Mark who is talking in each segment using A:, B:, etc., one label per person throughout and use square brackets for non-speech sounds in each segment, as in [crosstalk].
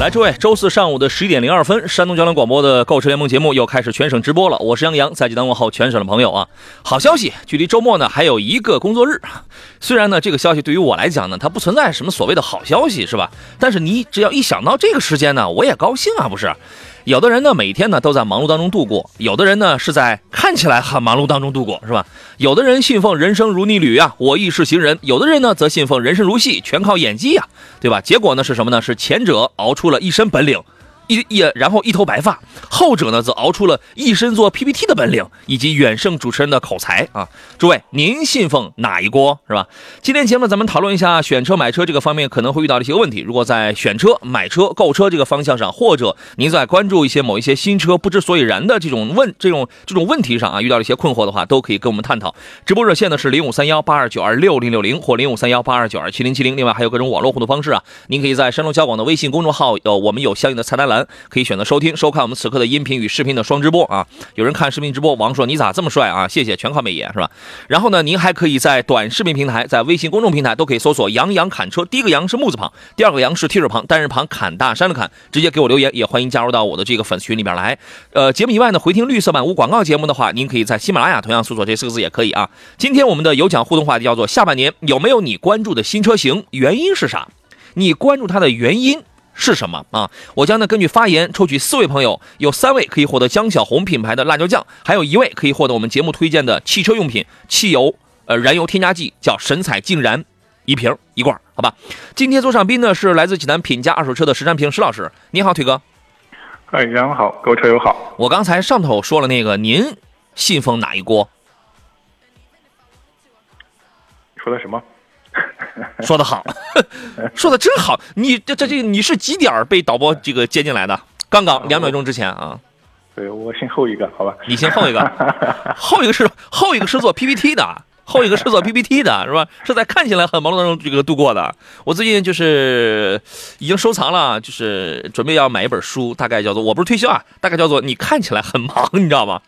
A: 来，诸位，周四上午的十一点零二分，山东交通广播的购车联盟节目又开始全省直播了。我是杨洋，在济南问候全省的朋友啊。好消息，距离周末呢还有一个工作日。虽然呢这个消息对于我来讲呢，它不存在什么所谓的好消息，是吧？但是你只要一想到这个时间呢，我也高兴啊，不是？有的人呢，每天呢都在忙碌当中度过；有的人呢是在看起来很忙碌当中度过，是吧？有的人信奉人生如逆旅啊，我亦是行人；有的人呢则信奉人生如戏，全靠演技啊，对吧？结果呢是什么呢？是前者熬出了一身本领。一一然后一头白发，后者呢则熬出了一身做 PPT 的本领，以及远胜主持人的口才啊！诸位，您信奉哪一锅是吧？今天节目咱们讨论一下选车买车这个方面可能会遇到的一些问题。如果在选车、买车、购车这个方向上，或者您在关注一些某一些新车不知所以然的这种问这种这种问题上啊，遇到了一些困惑的话，都可以跟我们探讨。直播热线呢是零五三幺八二九二六零六零或零五三幺八二九二七零七零。另外还有各种网络互动方式啊，您可以在山东交广的微信公众号有我们有相应的菜单栏。可以选择收听、收看我们此刻的音频与视频的双直播啊！有人看视频直播，王说你咋这么帅啊？谢谢，全靠美颜是吧？然后呢，您还可以在短视频平台、在微信公众平台都可以搜索“杨洋侃车”，第一个“杨”是木字旁，第二个“杨”是提手旁，单人旁，砍大山的砍，直接给我留言，也欢迎加入到我的这个粉丝群里边来。呃，节目以外呢，回听绿色版无广告节目的话，您可以在喜马拉雅同样搜索这四个字也可以啊。今天我们的有奖互动话题叫做“下半年有没有你关注的新车型？原因是啥？你关注它的原因？”是什么啊？我将呢根据发言抽取四位朋友，有三位可以获得江小红品牌的辣椒酱，还有一位可以获得我们节目推荐的汽车用品汽油呃燃油添加剂，叫神采净燃一瓶一罐，好吧？今天做上宾呢是来自济南品家二手车的石占平石老师，你好，腿哥。
B: 哎，杨好，各位车友好。
A: 我刚才上头说了那个，您信奉哪一锅？
B: 说的什么？[laughs]
A: 说的好，说的真好。你这这这，你是几点被导播这个接进来的？刚刚两秒钟之前啊。
B: 对，我先后一个，好吧。
A: 你先后一个，[laughs] 后一个是后一个是做 PPT 的，后一个是做 PPT 的，是吧？是在看起来很忙碌当中这个度过的。我最近就是已经收藏了，就是准备要买一本书，大概叫做我不是推销啊，大概叫做你看起来很忙，你知道吗？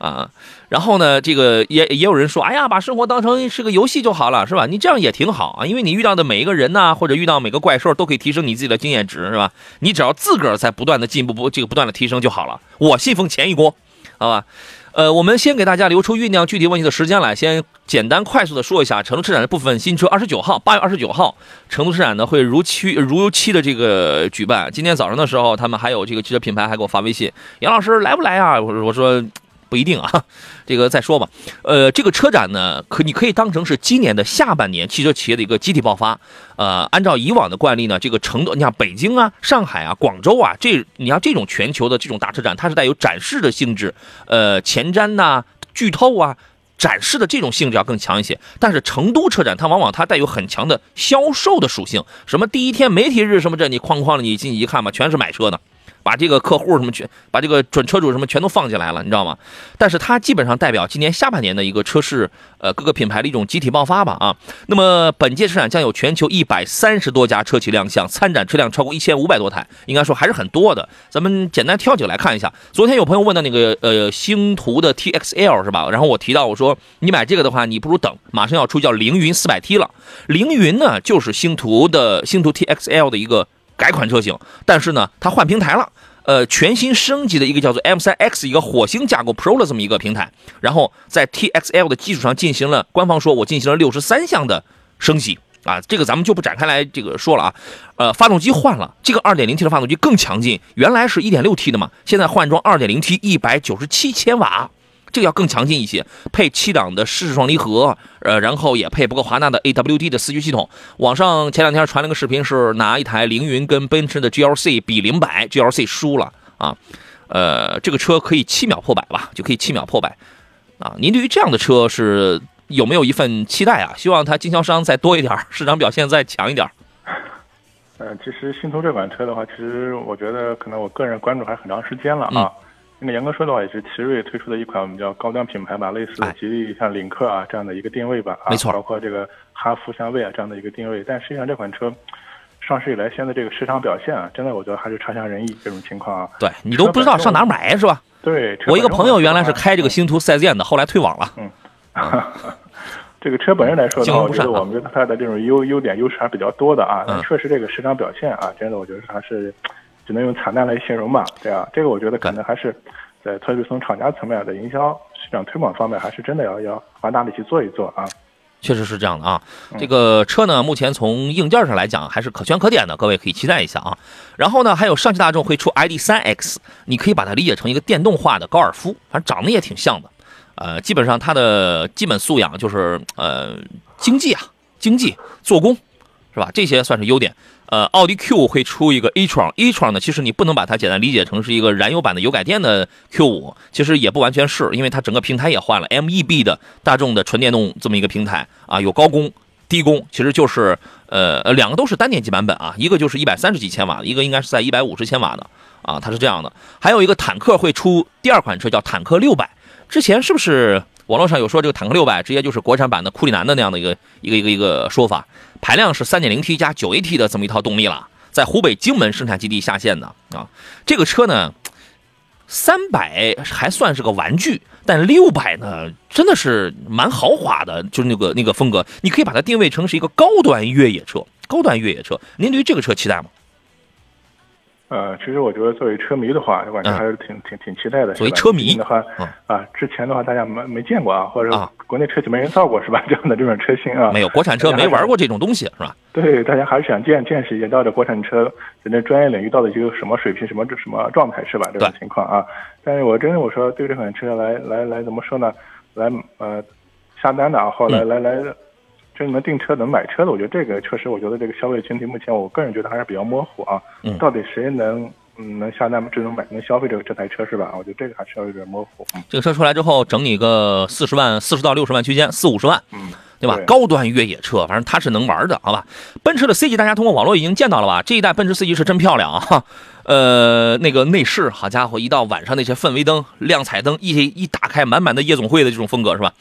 A: 啊。然后呢，这个也也有人说，哎呀，把生活当成是个游戏就好了，是吧？你这样也挺好啊，因为你遇到的每一个人呐，或者遇到每个怪兽，都可以提升你自己的经验值，是吧？你只要自个儿在不断的进步，不这个不断的提升就好了。我信奉前一锅，好吧？呃，我们先给大家留出酝酿具体问题的时间来，先简单快速的说一下成都车展的部分新车。二十九号，八月二十九号，成都车展呢会如期如期的这个举办。今天早上的时候，他们还有这个汽车品牌还给我发微信，杨老师来不来啊？我我说。不一定啊，[laughs] 这个再说吧。呃，这个车展呢，可你可以当成是今年的下半年汽车企业的一个集体爆发。呃，按照以往的惯例呢，这个成都，你像北京啊、上海啊、广州啊，这你像这种全球的这种大车展，它是带有展示的性质，呃，前瞻呐、剧透啊、展示的这种性质要更强一些。但是成都车展，它往往它带有很强的销售的属性，什么第一天媒体日什么这，你哐哐的你进去一看吧，全是买车的。把这个客户什么全，把这个准车主什么全都放进来了，你知道吗？但是它基本上代表今年下半年的一个车市，呃，各个品牌的一种集体爆发吧啊。那么本届车展将有全球一百三十多家车企亮相，参展车辆超过一千五百多台，应该说还是很多的。咱们简单挑几个来看一下。昨天有朋友问到那个呃星途的 TXL 是吧？然后我提到我说你买这个的话，你不如等，马上要出叫凌云四百 T 了。凌云呢就是星途的星途 TXL 的一个。改款车型，但是呢，它换平台了，呃，全新升级的一个叫做 M3X 一个火星架构 Pro 的这么一个平台，然后在 TXL 的基础上进行了，官方说我进行了六十三项的升级。啊，这个咱们就不展开来这个说了啊，呃，发动机换了，这个 2.0T 的发动机更强劲，原来是一点六 T 的嘛，现在换装 2.0T，一百九十七千瓦。这个要更强劲一些，配七档的湿式双离合，呃，然后也配不过华纳的 AWD 的四驱系统。网上前两天传了个视频，是拿一台凌云跟奔驰的 GLC 比零百，GLC 输了啊。呃，这个车可以七秒破百吧，就可以七秒破百啊。您对于这样的车是有没有一份期待啊？希望它经销商再多一点，市场表现再强一点。
B: 呃，其实新途这款车的话，其实我觉得可能我个人关注还很长时间了啊。那个严格说的话，也是奇瑞推出的一款我们叫高端品牌吧，类似吉利像领克啊这样的一个定位吧。
A: 没错。
B: 包括这个哈弗像魏啊这样的一个定位，但实际上这款车上市以来，现在这个市场表现啊，真的我觉得还是差强人意这种情况啊。
A: 对你都不知道上哪买是吧？
B: 对。
A: 我一个朋友原来是开这个星途四 S 店的，后来退网了。
B: 嗯。[laughs] 这个车本身来说的话，我觉得我们它的这种优优点优势还比较多的啊。嗯。确实，这个市场表现啊，真的我觉得还是只能用惨淡来形容吧。对啊，这个我觉得可能还是在特别从厂家层面的营销市场推广方面，还是真的要要花大力气做一做啊。
A: 确实是这样的啊。这个车呢，目前从硬件上来讲还是可圈可点的，各位可以期待一下啊。然后呢，还有上汽大众会出 ID.3X，你可以把它理解成一个电动化的高尔夫，反正长得也挺像的。呃，基本上它的基本素养就是呃经济啊，经济做工是吧？这些算是优点。呃，奥迪 Q 会出一个 e 创，e 创呢，其实你不能把它简单理解成是一个燃油版的油改电的 Q 五，其实也不完全是，因为它整个平台也换了 MEB 的大众的纯电动这么一个平台啊，有高功低功，其实就是呃呃两个都是单电机版本啊，一个就是一百三十几千瓦，一个应该是在一百五十千瓦的啊，它是这样的。还有一个坦克会出第二款车叫坦克六百。之前是不是网络上有说这个坦克六百直接就是国产版的库里南的那样的一个一个一个一个说法？排量是三点零 T 加九 AT 的这么一套动力了，在湖北荆门生产基地下线的啊。这个车呢，三百还算是个玩具，但六百呢真的是蛮豪华的，就是那个那个风格，你可以把它定位成是一个高端越野车。高端越野车，您对于这个车期待吗？
B: 呃，其实我觉得作为车迷的话，我感觉还是挺挺挺期待的。
A: 作为车迷
B: 的话，啊，之前的话大家没没见过啊，或者国内车企没人造过是吧？[laughs] 这样的这种车型啊，
A: 没有国产车没玩过这种东西是吧？
B: 对，大家还是想见见识一下到底国产车在那专业领域到底一个什么水平、什么什么状态是吧？这种情况啊。但是我真的我说对这款车来来来怎么说呢？来呃下单的啊，后来来来。真能订车能买车的，我觉得这个确实，我觉得这个消费群体目前，我个人觉得还是比较模糊啊。嗯。到底谁能嗯能下单智能买能消费这个这台车是吧？我觉得这个还是要有点模糊。
A: 这个车出来之后，整你个四十万，四十到六十万区间，四五十万，
B: 嗯，
A: 对吧？高端越野车，反正它是能玩的，好吧？奔驰的 C 级，大家通过网络已经见到了吧？这一代奔驰 C 级是真漂亮啊！呃，那个内饰，好家伙，一到晚上那些氛围灯、亮彩灯一一打开，满满的夜总会的这种风格是吧？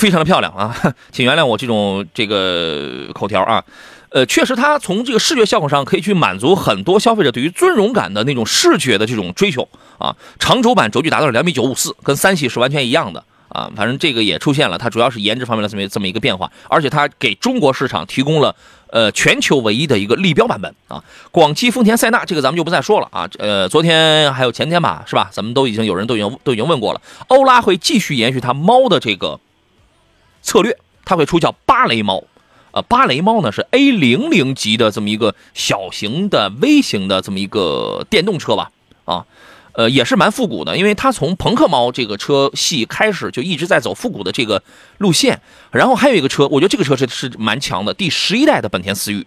A: 非常的漂亮啊，[laughs] 请原谅我这种这个口条啊，呃，确实它从这个视觉效果上可以去满足很多消费者对于尊荣感的那种视觉的这种追求啊。长轴版轴距达到了两米九五四，跟三系是完全一样的啊。反正这个也出现了，它主要是颜值方面的这么这么一个变化，而且它给中国市场提供了呃全球唯一的一个立标版本啊。广汽丰田塞纳这个咱们就不再说了啊，呃，昨天还有前天吧，是吧？咱们都已经有人都已经都已经问过了，欧拉会继续延续它猫的这个。策略，它会出叫芭蕾猫，呃，芭蕾猫呢是 A 零零级的这么一个小型的微型的这么一个电动车吧，啊，呃，也是蛮复古的，因为它从朋克猫这个车系开始就一直在走复古的这个路线。然后还有一个车，我觉得这个车是是蛮强的，第十一代的本田思域，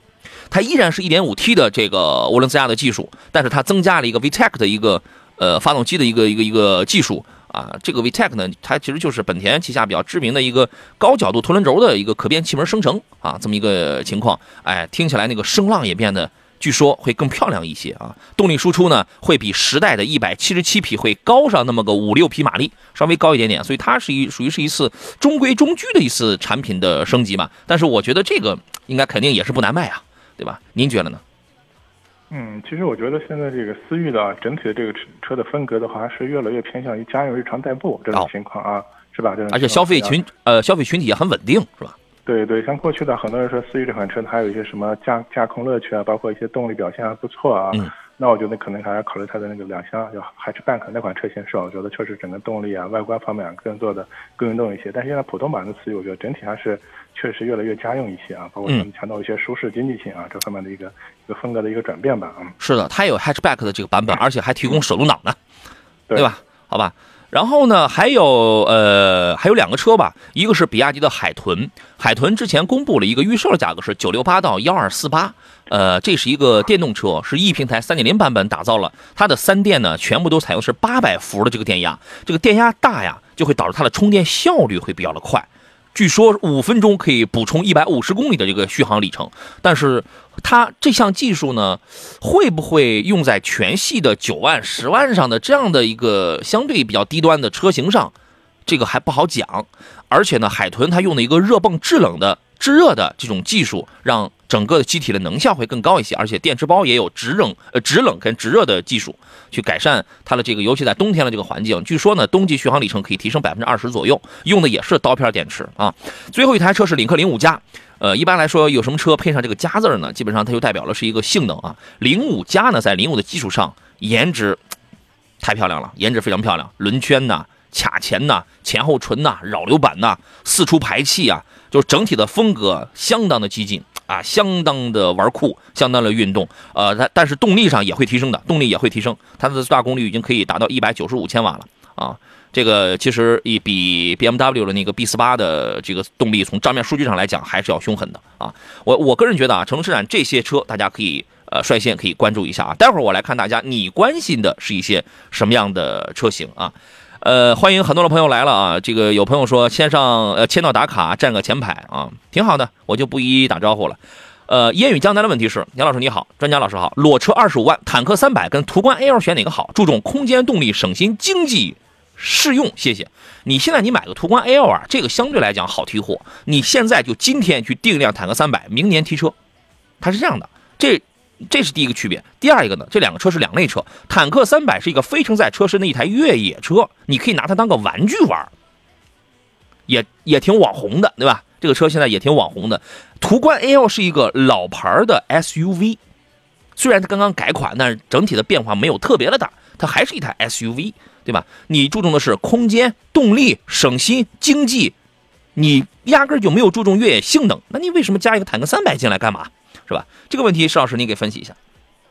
A: 它依然是一点五 T 的这个涡轮增压的技术，但是它增加了一个 VTEC 的一个呃发动机的一个一个一个技术。啊，这个 VTEC 呢，它其实就是本田旗下比较知名的一个高角度凸轮轴的一个可变气门生成啊，这么一个情况。哎，听起来那个声浪也变得，据说会更漂亮一些啊。动力输出呢，会比时代的一百七十七匹会高上那么个五六匹马力，稍微高一点点。所以它是一属于是一次中规中矩的一次产品的升级嘛。但是我觉得这个应该肯定也是不难卖啊，对吧？您觉得呢？
B: 嗯，其实我觉得现在这个思域的整体的这个车车的风格的话，是越来越偏向于家用日常代步这种情况啊，是吧？这种
A: 而且消费群呃消费群体也很稳定，是吧？
B: 对对，像过去的很多人说思域这款车它有一些什么驾驾控乐趣啊，包括一些动力表现还不错啊。
A: 嗯。
B: 那我觉得可能还要考虑它的那个两厢，就 hatchback 那款车型是吧？我觉得确实整个动力啊、外观方面更做的更运动一些。但是现在普通版的思域，我觉得整体还是确实越来越家用一些啊，包括咱们强调一些舒适经济性啊这方面的一个一个风格的一个转变吧。嗯，
A: 是的，它有 hatchback 的这个版本，而且还提供手动挡呢，
B: 对
A: 吧？好吧。然后呢，还有呃，还有两个车吧，一个是比亚迪的海豚，海豚之前公布了一个预售的价格是九六八到幺二四八，呃，这是一个电动车，是 E 平台三点零版本打造了，它的三电呢全部都采用是八百伏的这个电压，这个电压大呀，就会导致它的充电效率会比较的快，据说五分钟可以补充一百五十公里的这个续航里程，但是它这项技术呢，会不会用在全系的九万、十万上的这样的一个相对比较低端的车型上，这个还不好讲。而且呢，海豚它用的一个热泵制冷的制热的这种技术，让整个的机体的能效会更高一些，而且电池包也有直冷呃直冷跟直热的技术，去改善它的这个，尤其在冬天的这个环境。据说呢，冬季续航里程可以提升百分之二十左右，用的也是刀片电池啊。最后一台车是领克零五加，呃，一般来说有什么车配上这个加字呢？基本上它就代表了是一个性能啊。零五加呢，在零五的基础上，颜值 [tsk] 太漂亮了，颜值非常漂亮，轮圈呐、卡钳呐、前后唇呐、扰流板呐、四出排气啊。就是整体的风格相当的激进啊，相当的玩酷，相当的运动。呃，它但是动力上也会提升的，动力也会提升。它的最大功率已经可以达到一百九十五千瓦了啊！这个其实也比 BMW 的那个 B 四八的这个动力从账面数据上来讲还是要凶狠的啊！我我个人觉得啊，城市展这些车大家可以呃率先可以关注一下啊。待会儿我来看大家你关心的是一些什么样的车型啊？呃，欢迎很多的朋友来了啊！这个有朋友说先上呃签到打卡占个前排啊，挺好的，我就不一一打招呼了。呃，烟雨江南的问题是，杨老师你好，专家老师好，裸车二十五万，坦克三百跟途观 L 选哪个好？注重空间、动力、省心、经济、适用，谢谢。你现在你买个途观 L 啊，这个相对来讲好提货，你现在就今天去订一辆坦克三百，明年提车，它是这样的，这。这是第一个区别，第二一个呢，这两个车是两类车。坦克三百是一个非承载车身的一台越野车，你可以拿它当个玩具玩，也也挺网红的，对吧？这个车现在也挺网红的。途观 L 是一个老牌的 SUV，虽然它刚刚改款，但是整体的变化没有特别的大，它还是一台 SUV，对吧？你注重的是空间、动力、省心、经济，你压根就没有注重越野性能，那你为什么加一个坦克三百进来干嘛？是吧？这个问题，石老师，你给分析一下。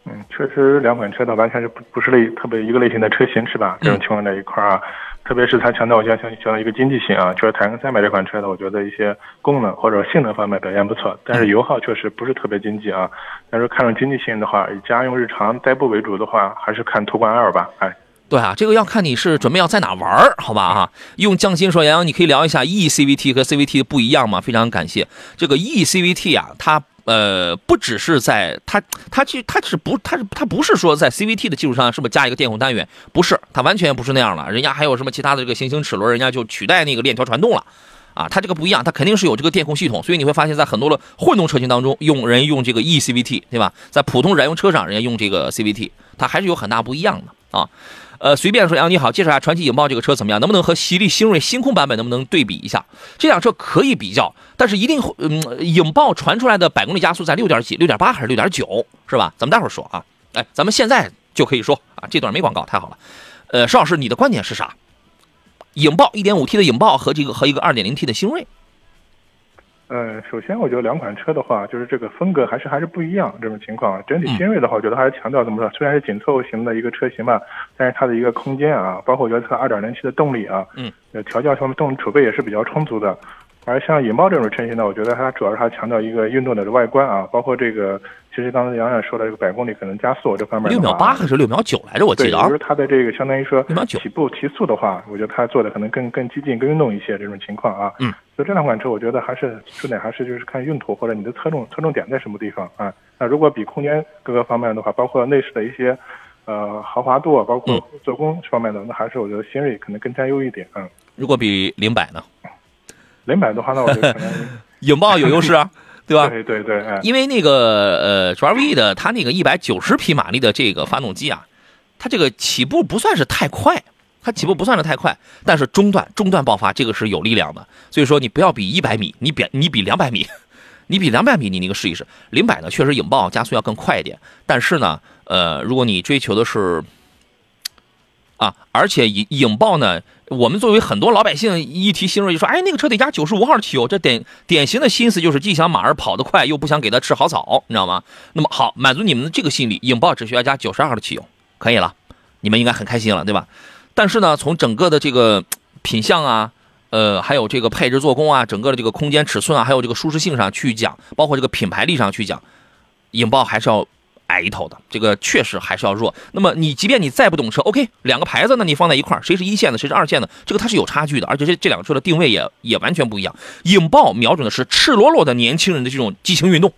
B: 嗯，确实两款车它完全是不不是类特别一个类型的车型，是吧？这种情况在一块儿啊，特别是它强调我像强调一个经济性啊，就是坦克三百这款车呢，我觉得一些功能或者性能方面表现不错，但是油耗确实不是特别经济啊。但是看重经济性的话，以家用日常代步为主的话，还是看途观 L 吧。哎，
A: 对啊，这个要看你是准备要在哪玩儿，好吧？哈，用匠心说，杨洋，你可以聊一下 E CVT 和 CVT 的不一样吗？非常感谢。这个 E CVT 啊，它。呃，不只是在它，它其实它是不，它是它不是说在 CVT 的基础上是不是加一个电控单元？不是，它完全不是那样了。人家还有什么其他的这个行星齿轮，人家就取代那个链条传动了，啊，它这个不一样，它肯定是有这个电控系统。所以你会发现在很多的混动车型当中，用人用这个 eCVT，对吧？在普通燃油车上，人家用这个 CVT，它还是有很大不一样的啊。呃，随便说，杨你好，介绍一下传奇影豹这个车怎么样？能不能和吉利星瑞星空版本能不能对比一下？这辆车可以比较，但是一定会，嗯，影豹传出来的百公里加速在六点几、六点八还是六点九，是吧？咱们待会儿说啊。哎，咱们现在就可以说啊，这段没广告，太好了。呃，邵老师，你的观点是啥？影豹一点五 T 的影豹和这个和一个二点零 T 的星瑞。
B: 呃，首先我觉得两款车的话，就是这个风格还是还是不一样。这种情况，整体新锐的话，我觉得还是强调怎么说？虽然是紧凑型的一个车型吧，[laughs] 但是它的一个空间啊，包括我觉得它二点零 T 的动力啊，
A: 嗯，
B: 呃，调教方面动力储备也是比较充足的。而像野猫这种车型呢，我觉得它主要是它强调一个运动的外观啊，包括这个，其实刚才杨洋说的这个百公里可能加速这方面，
A: 六秒八还是六秒九来着？我记得
B: 啊，就是它的这个相当于说起步提速的话，我觉得它做的可能更更激进、更运动一些这种情况啊。
A: 嗯，
B: 所以这两款车，我觉得还是重点还是就是看用途或者你的侧重侧重点在什么地方啊。那如果比空间各个方面的话，包括内饰的一些呃豪华度，包括做工方面的，那还是我觉得新锐可能更占优一点。嗯，
A: 如果比零百呢？
B: 零百的话，那我觉得可能 [laughs]
A: 影豹有优势啊，对吧？
B: 对对对，
A: 因为那个呃 d r v 的它那个一百九十匹马力的这个发动机啊，它这个起步不算是太快，它起步不算是太快，但是中段中段爆发这个是有力量的，所以说你不要比一百米，你比 [laughs] 你比两百米，你比两百米你那个试一试，零百呢确实引爆加速要更快一点，但是呢，呃，如果你追求的是。啊，而且影影豹呢，我们作为很多老百姓一提新锐就说，哎，那个车得加九十五号汽油，这典典型的心思就是既想马儿跑得快，又不想给它吃好草，你知道吗？那么好，满足你们的这个心理，影豹只需要加九十二号的汽油，可以了，你们应该很开心了，对吧？但是呢，从整个的这个品相啊，呃，还有这个配置做工啊，整个的这个空间尺寸啊，还有这个舒适性上去讲，包括这个品牌力上去讲，影豹还是要。矮一头的，这个确实还是要弱。那么你即便你再不懂车，OK，两个牌子呢，你放在一块，谁是一线的，谁是二线的，这个它是有差距的，而且这这两个车的定位也也完全不一样。影豹瞄准的是赤裸裸的年轻人的这种激情运动，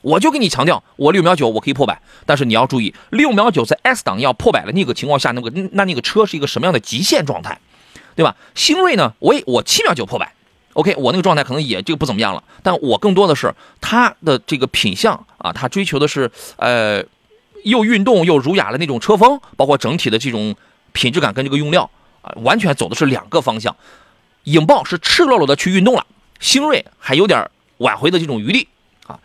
A: 我就跟你强调，我六秒九我可以破百，但是你要注意，六秒九在 S 档要破百的那个情况下，那个那那个车是一个什么样的极限状态，对吧？星瑞呢，我也我七秒九破百。OK，我那个状态可能也这个不怎么样了，但我更多的是它的这个品相啊，它追求的是呃又运动又儒雅的那种车风，包括整体的这种品质感跟这个用料啊，完全走的是两个方向。影豹是赤裸裸的去运动了，星瑞还有点挽回的这种余地啊，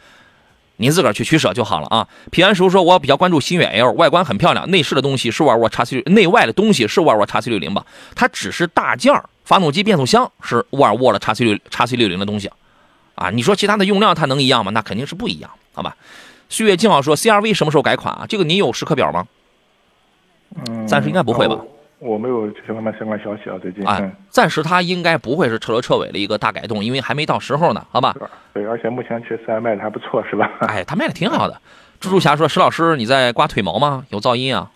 A: 您自个儿去取舍就好了啊。平安叔说，我比较关注星越 L，外观很漂亮，内饰的东西是沃尔沃 x C 内外的东西是沃尔沃 x C 六零吧？它只是大件儿。发动机、变速箱是沃尔沃的叉 C 六叉 C 六零的东西，啊，你说其他的用料它能一样吗？那肯定是不一样，好吧？岁月静好说，CRV 什么时候改款啊？这个你有时刻表吗？
B: 嗯，
A: 暂时应该不会吧？
B: 我没有这方面相关消息啊，最近。
A: 哎，暂时它应该不会是彻头彻尾的一个大改动，因为还没到时候呢，好吧？
B: 对，而且目前其实卖的还不错，是吧？
A: 哎，它卖的挺好的。蜘蛛侠说：“石老师，你在刮腿毛吗？有噪音啊？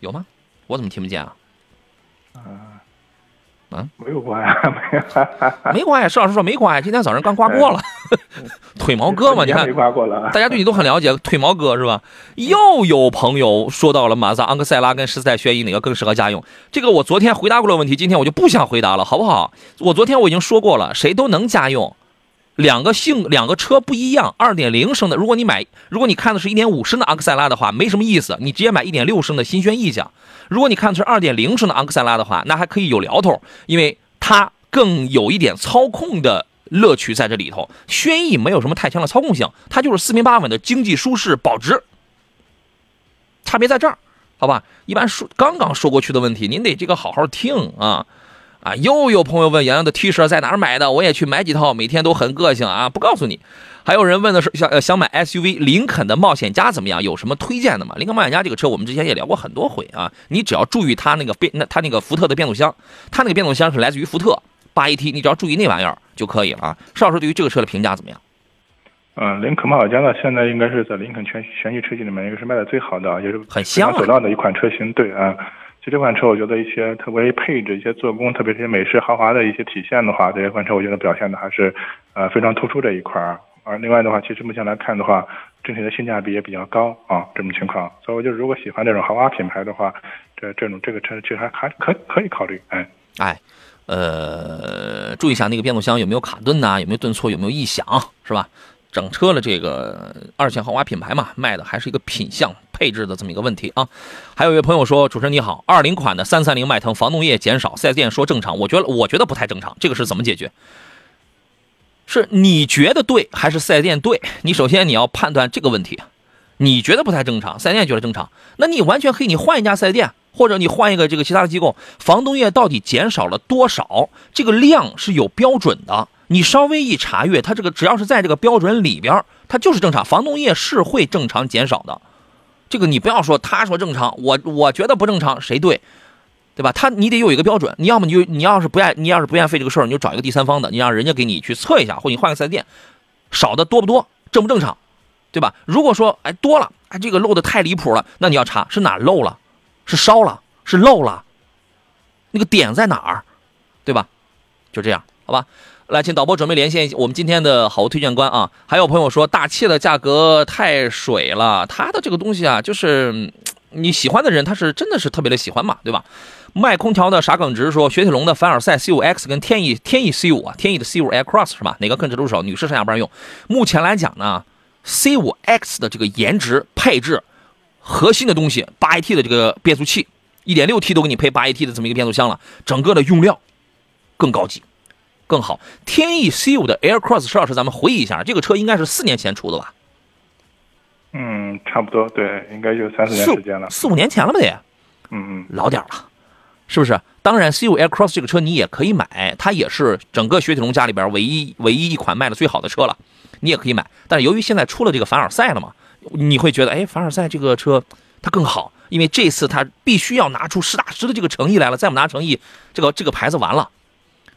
A: 有吗？我怎么听不见啊？”
B: 啊。
A: 啊，
B: 没有刮呀，[laughs]
A: 没有刮呀。石老师说没刮呀，今天早上刚刮过了。[laughs] 腿毛哥嘛，你看，大家对你都很了解，腿毛哥是吧？又有朋友说到了马自达昂克赛拉跟十四代轩逸哪个更适合家用？这个我昨天回答过了问题，今天我就不想回答了，好不好？我昨天我已经说过了，谁都能家用。两个性两个车不一样，二点零升的，如果你买，如果你看的是一点五升的昂克赛拉的话，没什么意思，你直接买一点六升的新轩逸去。如果你看的是二点零升的昂克赛拉的话，那还可以有聊头，因为它更有一点操控的乐趣在这里头。轩逸没有什么太强的操控性，它就是四平八稳的经济舒适保值，差别在这儿，好吧？一般说刚刚说过去的问题，您得这个好好听啊。啊，又有朋友问洋洋的 T 恤在哪儿买的，我也去买几套，每天都很个性啊，不告诉你。还有人问的是想呃想买 SUV 林肯的冒险家怎么样？有什么推荐的吗？林肯冒险家这个车我们之前也聊过很多回啊，你只要注意它那个变那它那个福特的变速箱，它那个变速箱是来自于福特八 AT，你只要注意那玩意儿就可以了啊。邵老师对于这个车的评价怎么样？
B: 嗯，林肯冒险家呢，现在应该是在林肯全全系车型里面应该是卖的最好的，也是
A: 很香
B: 走量的一款车型，对啊。其实这款车，我觉得一些特别配置、一些做工，特别是些美式豪华的一些体现的话，这些款车我觉得表现的还是，呃，非常突出这一块儿。而另外的话，其实目前来看的话，整体的性价比也比较高啊，这种情况。所以我就如果喜欢这种豪华品牌的话，这这种这个车其实还还可可以考虑。哎
A: 哎，呃，注意一下那个变速箱有没有卡顿呐，有没有顿挫，有没有异响，是吧？整车的这个二线豪华品牌嘛，卖的还是一个品相配置的这么一个问题啊。还有一位朋友说：“主持人你好，二零款的三三零迈腾防冻液减少，四 S 店说正常，我觉得我觉得不太正常，这个是怎么解决？是你觉得对还是四 S 店对？你首先你要判断这个问题，你觉得不太正常，四 S 店觉得正常，那你完全可以你换一家四 S 店，或者你换一个这个其他的机构，防冻液到底减少了多少？这个量是有标准的。”你稍微一查阅，它这个只要是在这个标准里边，它就是正常。防冻液是会正常减少的，这个你不要说他说正常，我我觉得不正常，谁对，对吧？他你得有一个标准，你要么你就你要是不愿你要是不愿费这个事儿，你就找一个第三方的，你让人家给你去测一下，或者你换个四 S 店，少的多不多，正不正常，对吧？如果说哎多了，哎这个漏的太离谱了，那你要查是哪漏了，是烧了，是漏了，那个点在哪儿，对吧？就这样，好吧。来，请导播准备连线我们今天的好物推荐官啊！还有朋友说大切的价格太水了，它的这个东西啊，就是你喜欢的人他是真的是特别的喜欢嘛，对吧？卖空调的傻耿直说，雪铁龙的凡尔赛 C5X 跟天翼天翼 C5 啊，天翼的 C5 Air Cross 是吧？哪个更值入手？女士上下班用。目前来讲呢，C5X 的这个颜值配置，核心的东西八 AT 的这个变速器，一点六 T 都给你配八 AT 的这么一个变速箱了，整个的用料更高级。更好，天翼 C5 的 Air Cross 石老师，咱们回忆一下，这个车应该是四年前出的吧？
B: 嗯，差不多，对，应该就三四年时间了，
A: 四五年前了吧得？
B: 嗯嗯，
A: 老点了，是不是？当然，C5 Air Cross 这个车你也可以买，它也是整个雪铁龙家里边唯一唯一一款卖的最好的车了，你也可以买。但是由于现在出了这个凡尔赛了嘛，你会觉得，哎，凡尔赛这个车它更好，因为这次它必须要拿出实打实的这个诚意来了，再不拿诚意，这个这个牌子完了。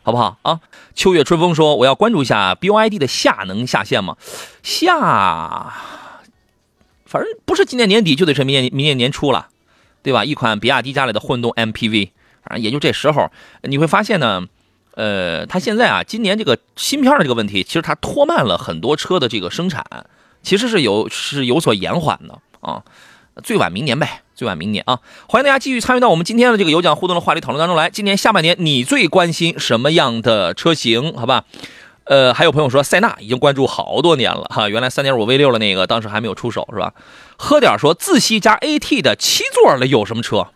A: 好不好啊？秋月春风说：“我要关注一下 BYD 的夏能下线吗？夏，反正不是今年年底就得是明年明年年初了，对吧？一款比亚迪家里的混动 MPV，反正也就这时候，你会发现呢，呃，它现在啊，今年这个芯片的这个问题，其实它拖慢了很多车的这个生产，其实是有是有所延缓的啊，最晚明年呗，最晚明年啊！欢迎大家继续参与到我们今天的这个有奖互动的话题讨论当中来。今年下半年你最关心什么样的车型？好吧？呃，还有朋友说塞纳已经关注好多年了哈，原来三点五 V 六的那个当时还没有出手是吧？喝点说自吸加 AT 的七座的有什么车？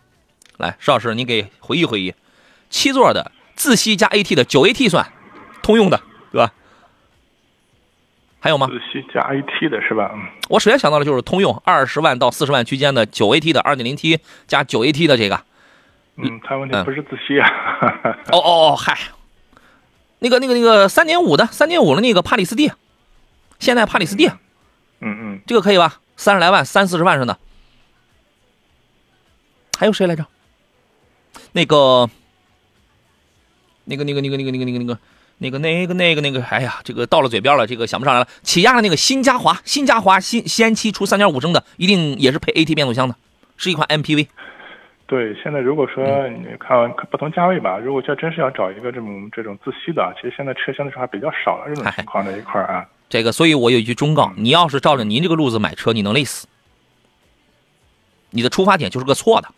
A: 来，邵老师你给回忆回忆，七座的自吸加 AT 的九 AT 算通用的对吧？还有吗？
B: 自吸加 AT 的是吧？
A: 我首先想到的就是通用二十万到四十万区间的九 AT 的二点零 T 加九 AT 的这个。
B: 嗯，他问题不是自吸啊。
A: 哦哦哦，嗨，那个那个那个三点五的三点五的那个帕里斯蒂，现代帕里斯蒂。
B: 嗯嗯，
A: 这个可以吧？三十来万三四十万上的。还有谁来着？那个那个那个那个那个那个那个。那个，那个、那个、那个哎呀，这个到了嘴边了，这个想不上来了。起亚的那个新嘉华，新嘉华新先期出三点五升的，一定也是配 AT 变速箱的，是一款 MPV。
B: 对，现在如果说你看不同价位吧，如果要真是要找一个这种这种自吸的，其实现在车相对来说还比较少了，这种情况这一块啊。
A: 这个，所以我有一句忠告：你要是照着您这个路子买车，你能累死。你的出发点就是个错的，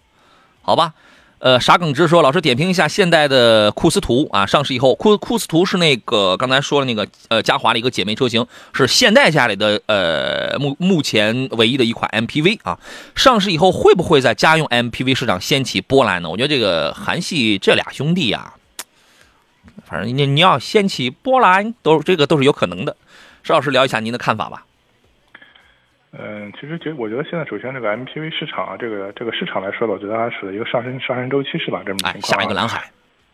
A: 好吧？呃，傻耿直说，老师点评一下现代的库斯图啊，上市以后，库库斯图是那个刚才说的那个呃嘉华的一个姐妹车型，是现代家里的呃目目前唯一的一款 MPV 啊。上市以后会不会在家用 MPV 市场掀起波澜呢？我觉得这个韩系这俩兄弟啊，反正你你要掀起波澜，都这个都是有可能的。邵老师聊一下您的看法吧。
B: 嗯，其实觉我觉得现在首先这个 MPV 市场啊，这个这个市场来说的，我觉得它是一个上升上升周期是吧？这种情况。
A: 下一个蓝海。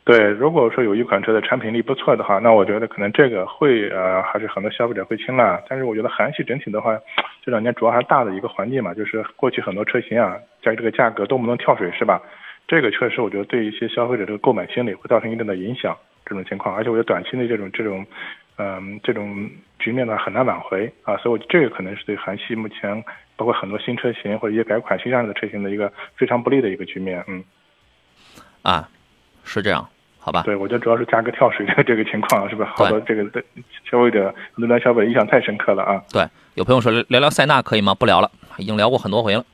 B: 对，如果说有一款车的产品力不错的话，那我觉得可能这个会呃还是很多消费者会青睐。但是我觉得韩系整体的话，这两年主要还是大的一个环境嘛，就是过去很多车型啊，在这个价格动不能跳水是吧？这个确实我觉得对一些消费者这个购买心理会造成一定的影响，这种情况。而且我觉得短期内这种这种。嗯，这种局面呢很难挽回啊，所以这个可能是对韩系目前包括很多新车型或者一些改款新上的车型的一个非常不利的一个局面。嗯，
A: 啊，是这样，好吧？
B: 对，我觉得主要是价格跳水的这个情况，是吧？好多这个的消费者很多消费者印象太深刻了啊。
A: 对，有朋友说聊聊塞纳可以吗？不聊了，已经聊过很多回了，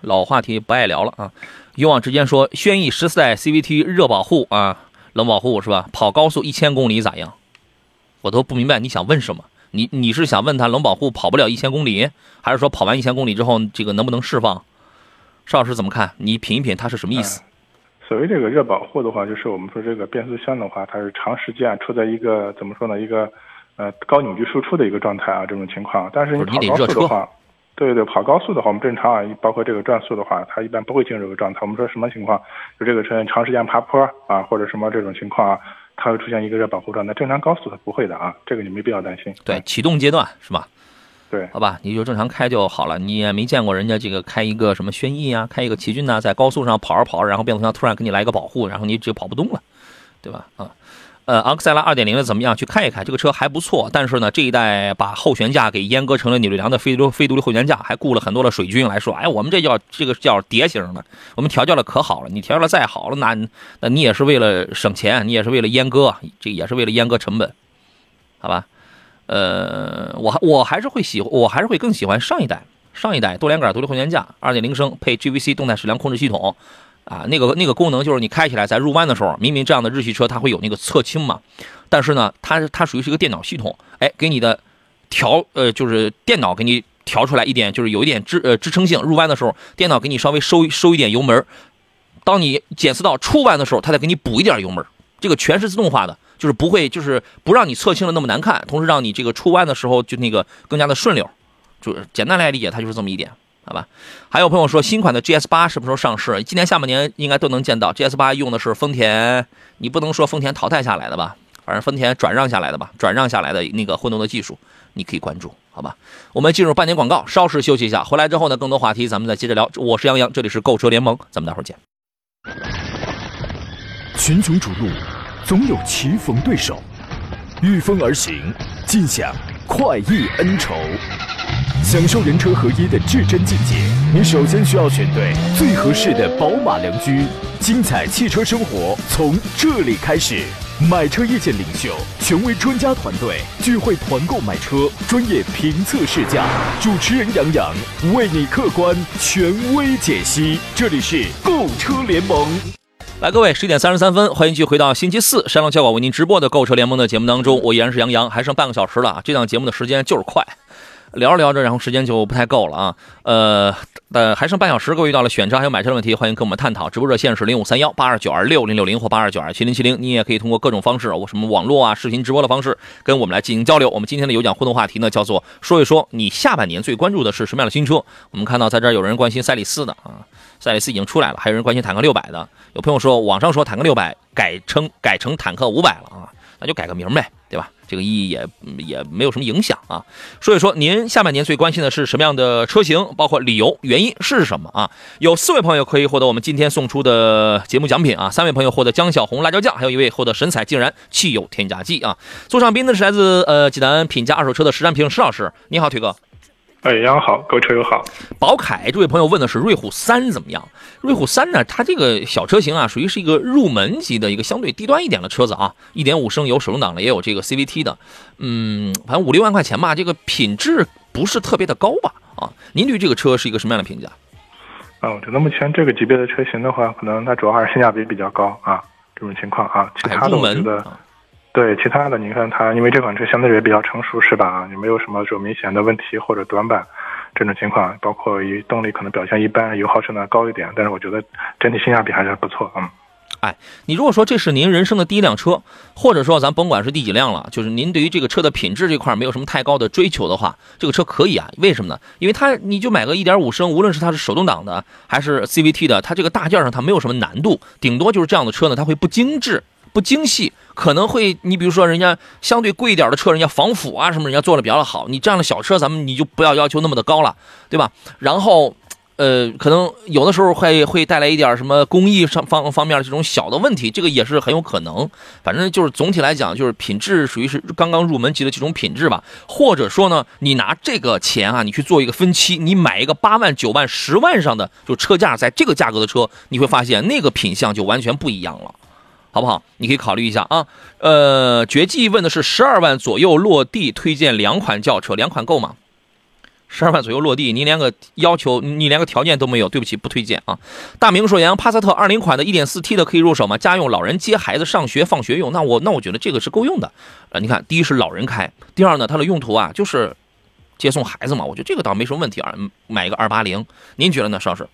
A: 老话题不爱聊了啊。勇往直前说，轩逸十四代 CVT 热保护啊，冷保护是吧？跑高速一千公里咋样？我都不明白你想问什么？你你是想问他冷保护跑不了一千公里，还是说跑完一千公里之后这个能不能释放？邵老师怎么看？你品一品它是什么意思？
B: 所谓这个热保护的话，就是我们说这个变速箱的话，它是长时间处在一个怎么说呢？一个呃高扭矩输出的一个状态啊，这种情况。但是你跑高速的话，对对，跑高速的话，我们正常啊，包括这个转速的话，它一般不会进入这个状态。我们说什么情况？就这个车长时间爬坡啊，或者什么这种情况啊。它会出现一个热保护状态，正常高速它不会的啊，这个你没必要担心。
A: 对，启动阶段是吧？
B: 对，
A: 好吧，你就正常开就好了。你也没见过人家这个开一个什么轩逸啊，开一个奇骏呐，在高速上跑着跑着，然后变速箱突然给你来一个保护，然后你就跑不动了，对吧？啊。呃，昂克赛拉二点零的怎么样？去看一看，这个车还不错。但是呢，这一代把后悬架给阉割成了扭力梁的非独非独立后悬架，还雇了很多的水军来说，哎，我们这叫这个叫碟形的，我们调教的可好了。你调教的再好了，那那你也是为了省钱，你也是为了阉割，这也是为了阉割成本，好吧？呃，我我还是会喜，我还是会更喜欢上一代，上一代多连杆独立后悬架，二点零升配 GVC 动态矢量控制系统。啊，那个那个功能就是你开起来在入弯的时候，明明这样的日系车它会有那个侧倾嘛，但是呢，它它属于是一个电脑系统，哎，给你的调呃就是电脑给你调出来一点，就是有一点支呃支撑性，入弯的时候电脑给你稍微收收一点油门，当你检测到出弯的时候，它再给你补一点油门，这个全是自动化的，就是不会就是不让你侧倾的那么难看，同时让你这个出弯的时候就那个更加的顺溜，就是简单来理解，它就是这么一点。好吧，还有朋友说新款的 GS 八什么时候上市？今年下半年应该都能见到。GS 八用的是丰田，你不能说丰田淘汰下来的吧？反正丰田转让下来的吧，转让下来的那个混动的技术，你可以关注，好吧？我们进入半年广告，稍事休息一下，回来之后呢，更多话题咱们再接着聊。我是杨洋，这里是购车联盟，咱们待会儿见。
C: 群雄逐鹿，总有棋逢对手，御风而行，尽享快意恩仇。享受人车合一的至臻境界，你首先需要选对最合适的宝马良驹。精彩汽车生活从这里开始，买车意见领袖，权威专家团队聚会团购买车，专业评测试驾，主持人杨洋为你客观权威解析。这里是购车联盟。
A: 来，各位，十一点三十三分，欢迎继续回到星期四山东交广为您直播的购车联盟的节目当中，我依然是杨洋，还剩半个小时了，这档节目的时间就是快。聊着聊着，然后时间就不太够了啊。呃，呃，还剩半小时，各位遇到了选车还有买车的问题，欢迎跟我们探讨。直播热线是零五三幺八二九二六零六零或八二九二七零七零。你也可以通过各种方式，我什么网络啊、视频直播的方式，跟我们来进行交流。我们今天的有奖互动话题呢，叫做说一说你下半年最关注的是什么样的新车。我们看到在这儿有人关心赛力斯的啊，赛力斯已经出来了，还有人关心坦克六百的。有朋友说，网上说坦克六百改成改成坦克五百了啊，那就改个名呗，这个意义也也没有什么影响啊。所以说，您下半年最关心的是什么样的车型？包括理由、原因是什么啊？有四位朋友可以获得我们今天送出的节目奖品啊，三位朋友获得江小红辣椒酱，还有一位获得神采竟然汽油添加剂啊。坐上宾的是来自呃济南品价二手车的实战评石老师，你好，腿哥。
B: 哎，杨好，各位车友好。
A: 宝凯这位朋友问的是瑞虎三怎么样？瑞虎三呢？它这个小车型啊，属于是一个入门级的一个相对低端一点的车子啊。一点五升有手动挡的，也有这个 CVT 的。嗯，反正五六万块钱吧，这个品质不是特别的高吧？啊，您对这个车是一个什么样的评价？
B: 啊，我觉得目前这个级别的车型的话，可能它主要还是性价比比较高啊，这种情况啊。其他的我觉得。对其他的，你看它，因为这款车相对也比较成熟，是吧？也没有什么说明显的问题或者短板这种情况，包括于动力可能表现一般，油耗是呢高一点，但是我觉得整体性价比还是不错，嗯。
A: 哎，你如果说这是您人生的第一辆车，或者说咱甭管是第几辆了，就是您对于这个车的品质这块没有什么太高的追求的话，这个车可以啊。为什么呢？因为它你就买个一点五升，无论是它是手动挡的还是 CVT 的，它这个大件上它没有什么难度，顶多就是这样的车呢，它会不精致。不精细，可能会你比如说人家相对贵一点的车，人家防腐啊什么，人家做的比较的好。你这样的小车，咱们你就不要要求那么的高了，对吧？然后，呃，可能有的时候会会带来一点什么工艺上方方面这种小的问题，这个也是很有可能。反正就是总体来讲，就是品质属于是刚刚入门级的这种品质吧。或者说呢，你拿这个钱啊，你去做一个分期，你买一个八万、九万、十万上的就车价在这个价格的车，你会发现那个品相就完全不一样了。好不好？你可以考虑一下啊。呃，绝技问的是十二万左右落地，推荐两款轿车，两款够吗？十二万左右落地，你连个要求，你连个条件都没有，对不起，不推荐啊。大明说：“杨帕萨特二零款的 1.4T 的可以入手吗？家用，老人接孩子上学放学用。那我那我觉得这个是够用的。呃，你看，第一是老人开，第二呢，它的用途啊就是接送孩子嘛，我觉得这个倒没什么问题啊。买一个二八零，您觉得呢，邵老师？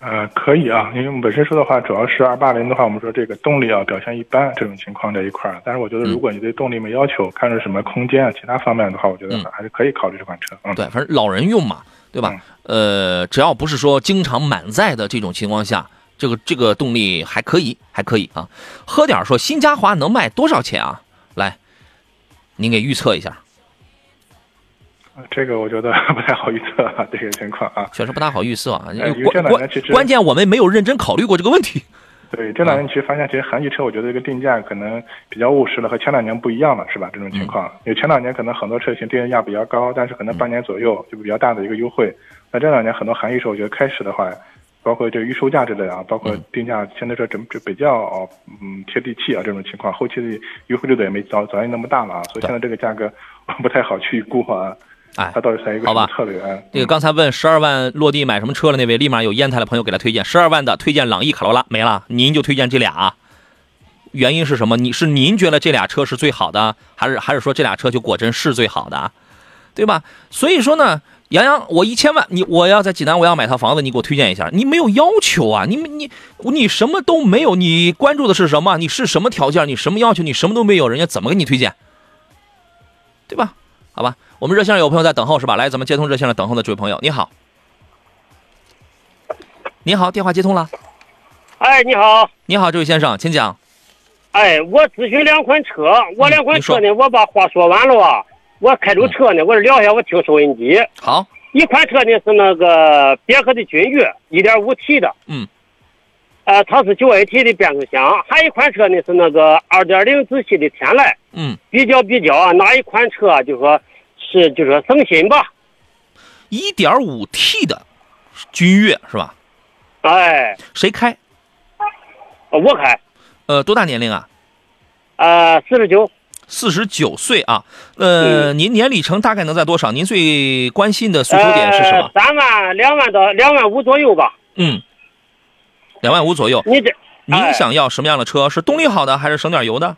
B: 呃，可以啊，因为我们本身说的话，主要是二八零的话，我们说这个动力啊表现一般这种情况这一块儿。但是我觉得，如果你对动力没要求，看着什么空间啊，其他方面的话，我觉得还是可以考虑这款车。嗯，
A: 对，反正老人用嘛，对吧？呃，只要不是说经常满载的这种情况下，这个这个动力还可以，还可以啊。喝点说新嘉华能卖多少钱啊？来，您给预测一下。
B: 这个我觉得 [laughs] 不太好预测啊，这个情况啊，
A: 确实不大好预测啊。关关关键我们没有认真考虑过这个问题。
B: 对，这两年其实发现，其实韩系车我觉得这个定价可能比较务实了，和前两年不一样了，是吧？这种情况，因为前两年可能很多车型定价比较高，但是可能半年左右就比较大的一个优惠。那这两年很多韩系车，我觉得开始的话，包括这个预售价之类啊，包括定价相对说整比较嗯贴地气啊，这种情况，后期的优惠力度也没早早年那么大了啊，所以现在这个价格 [laughs] 不太好去估啊。
A: 哎，
B: 他到底是一个
A: 好吧
B: 策略？
A: 那个刚才问十二万落地买什么车了那位，立马有烟台的朋友给他推荐十二万的，推荐朗逸、卡罗拉没了，您就推荐这俩，原因是什么？你是您觉得这俩车是最好的，还是还是说这俩车就果真是最好的，对吧？所以说呢，杨洋，我一千万，你我要在济南我要买套房子，你给我推荐一下，你没有要求啊，你你你什么都没有，你关注的是什么？你是什么条件？你什么要求？你什么都没有，人家怎么给你推荐？对吧？好吧。我们热线上有朋友在等候是吧？来，咱们接通热线上等候的这位朋友，你好，你好，电话接通了。
D: 哎，你好，
A: 你好，这位先生，请讲。
D: 哎，我咨询两款车，我两款车呢，我把话说完了啊。我开着车呢，我这聊一下，我听收音机。
A: 好，
D: 一款车呢是那个别克的君越，一点五 T 的。
A: 嗯。
D: 呃，它是九 AT 的变速箱，还一款车呢是那个二点零自吸的天籁。
A: 嗯。
D: 比较比较啊，哪一款车就说。是，就说省心吧。
A: 一点五 T 的君越是吧？
D: 哎，
A: 谁开？
D: 我开。
A: 呃，多大年龄啊？
D: 呃，四十九。
A: 四十九岁啊。呃，您年里程大概能在多少？您最关心的诉求点是什么？
D: 三万、两万到两万五左右吧。
A: 嗯，两万五左右。
D: 你这，
A: 您想要什么样的车？是动力好的，还是省点油的？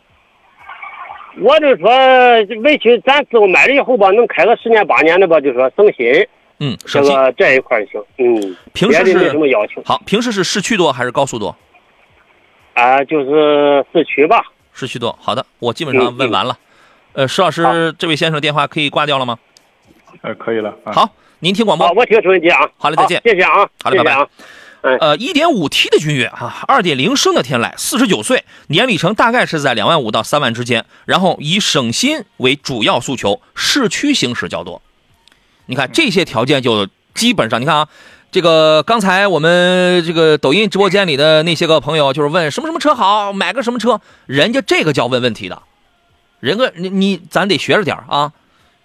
D: 我就说，委屈咱自后买了以后吧，能开个十年八年的吧，就说省心。
A: 嗯，这个
D: 这一块行。嗯，
A: 平时是
D: 没什么要求。
A: 好，平时是市区多还是高速多？
D: 啊，就是市区吧。
A: 市区多。好的，我基本上问完了。呃，石老师，这位先生的电话可以挂掉了吗？
B: 呃，可以了。
A: 好，您听广播。
D: 我听收音机啊。
A: 好嘞，再见。
D: 谢谢啊。
A: 好嘞，拜
D: 拜。
A: 呃，一点五 T 的君越啊，二点零升的天籁，四十九岁，年里程大概是在两万五到三万之间，然后以省心为主要诉求，市区行驶较多。你看这些条件就基本上，你看啊，这个刚才我们这个抖音直播间里的那些个朋友就是问什么什么车好，买个什么车，人家这个叫问问题的，人个你你咱得学着点啊，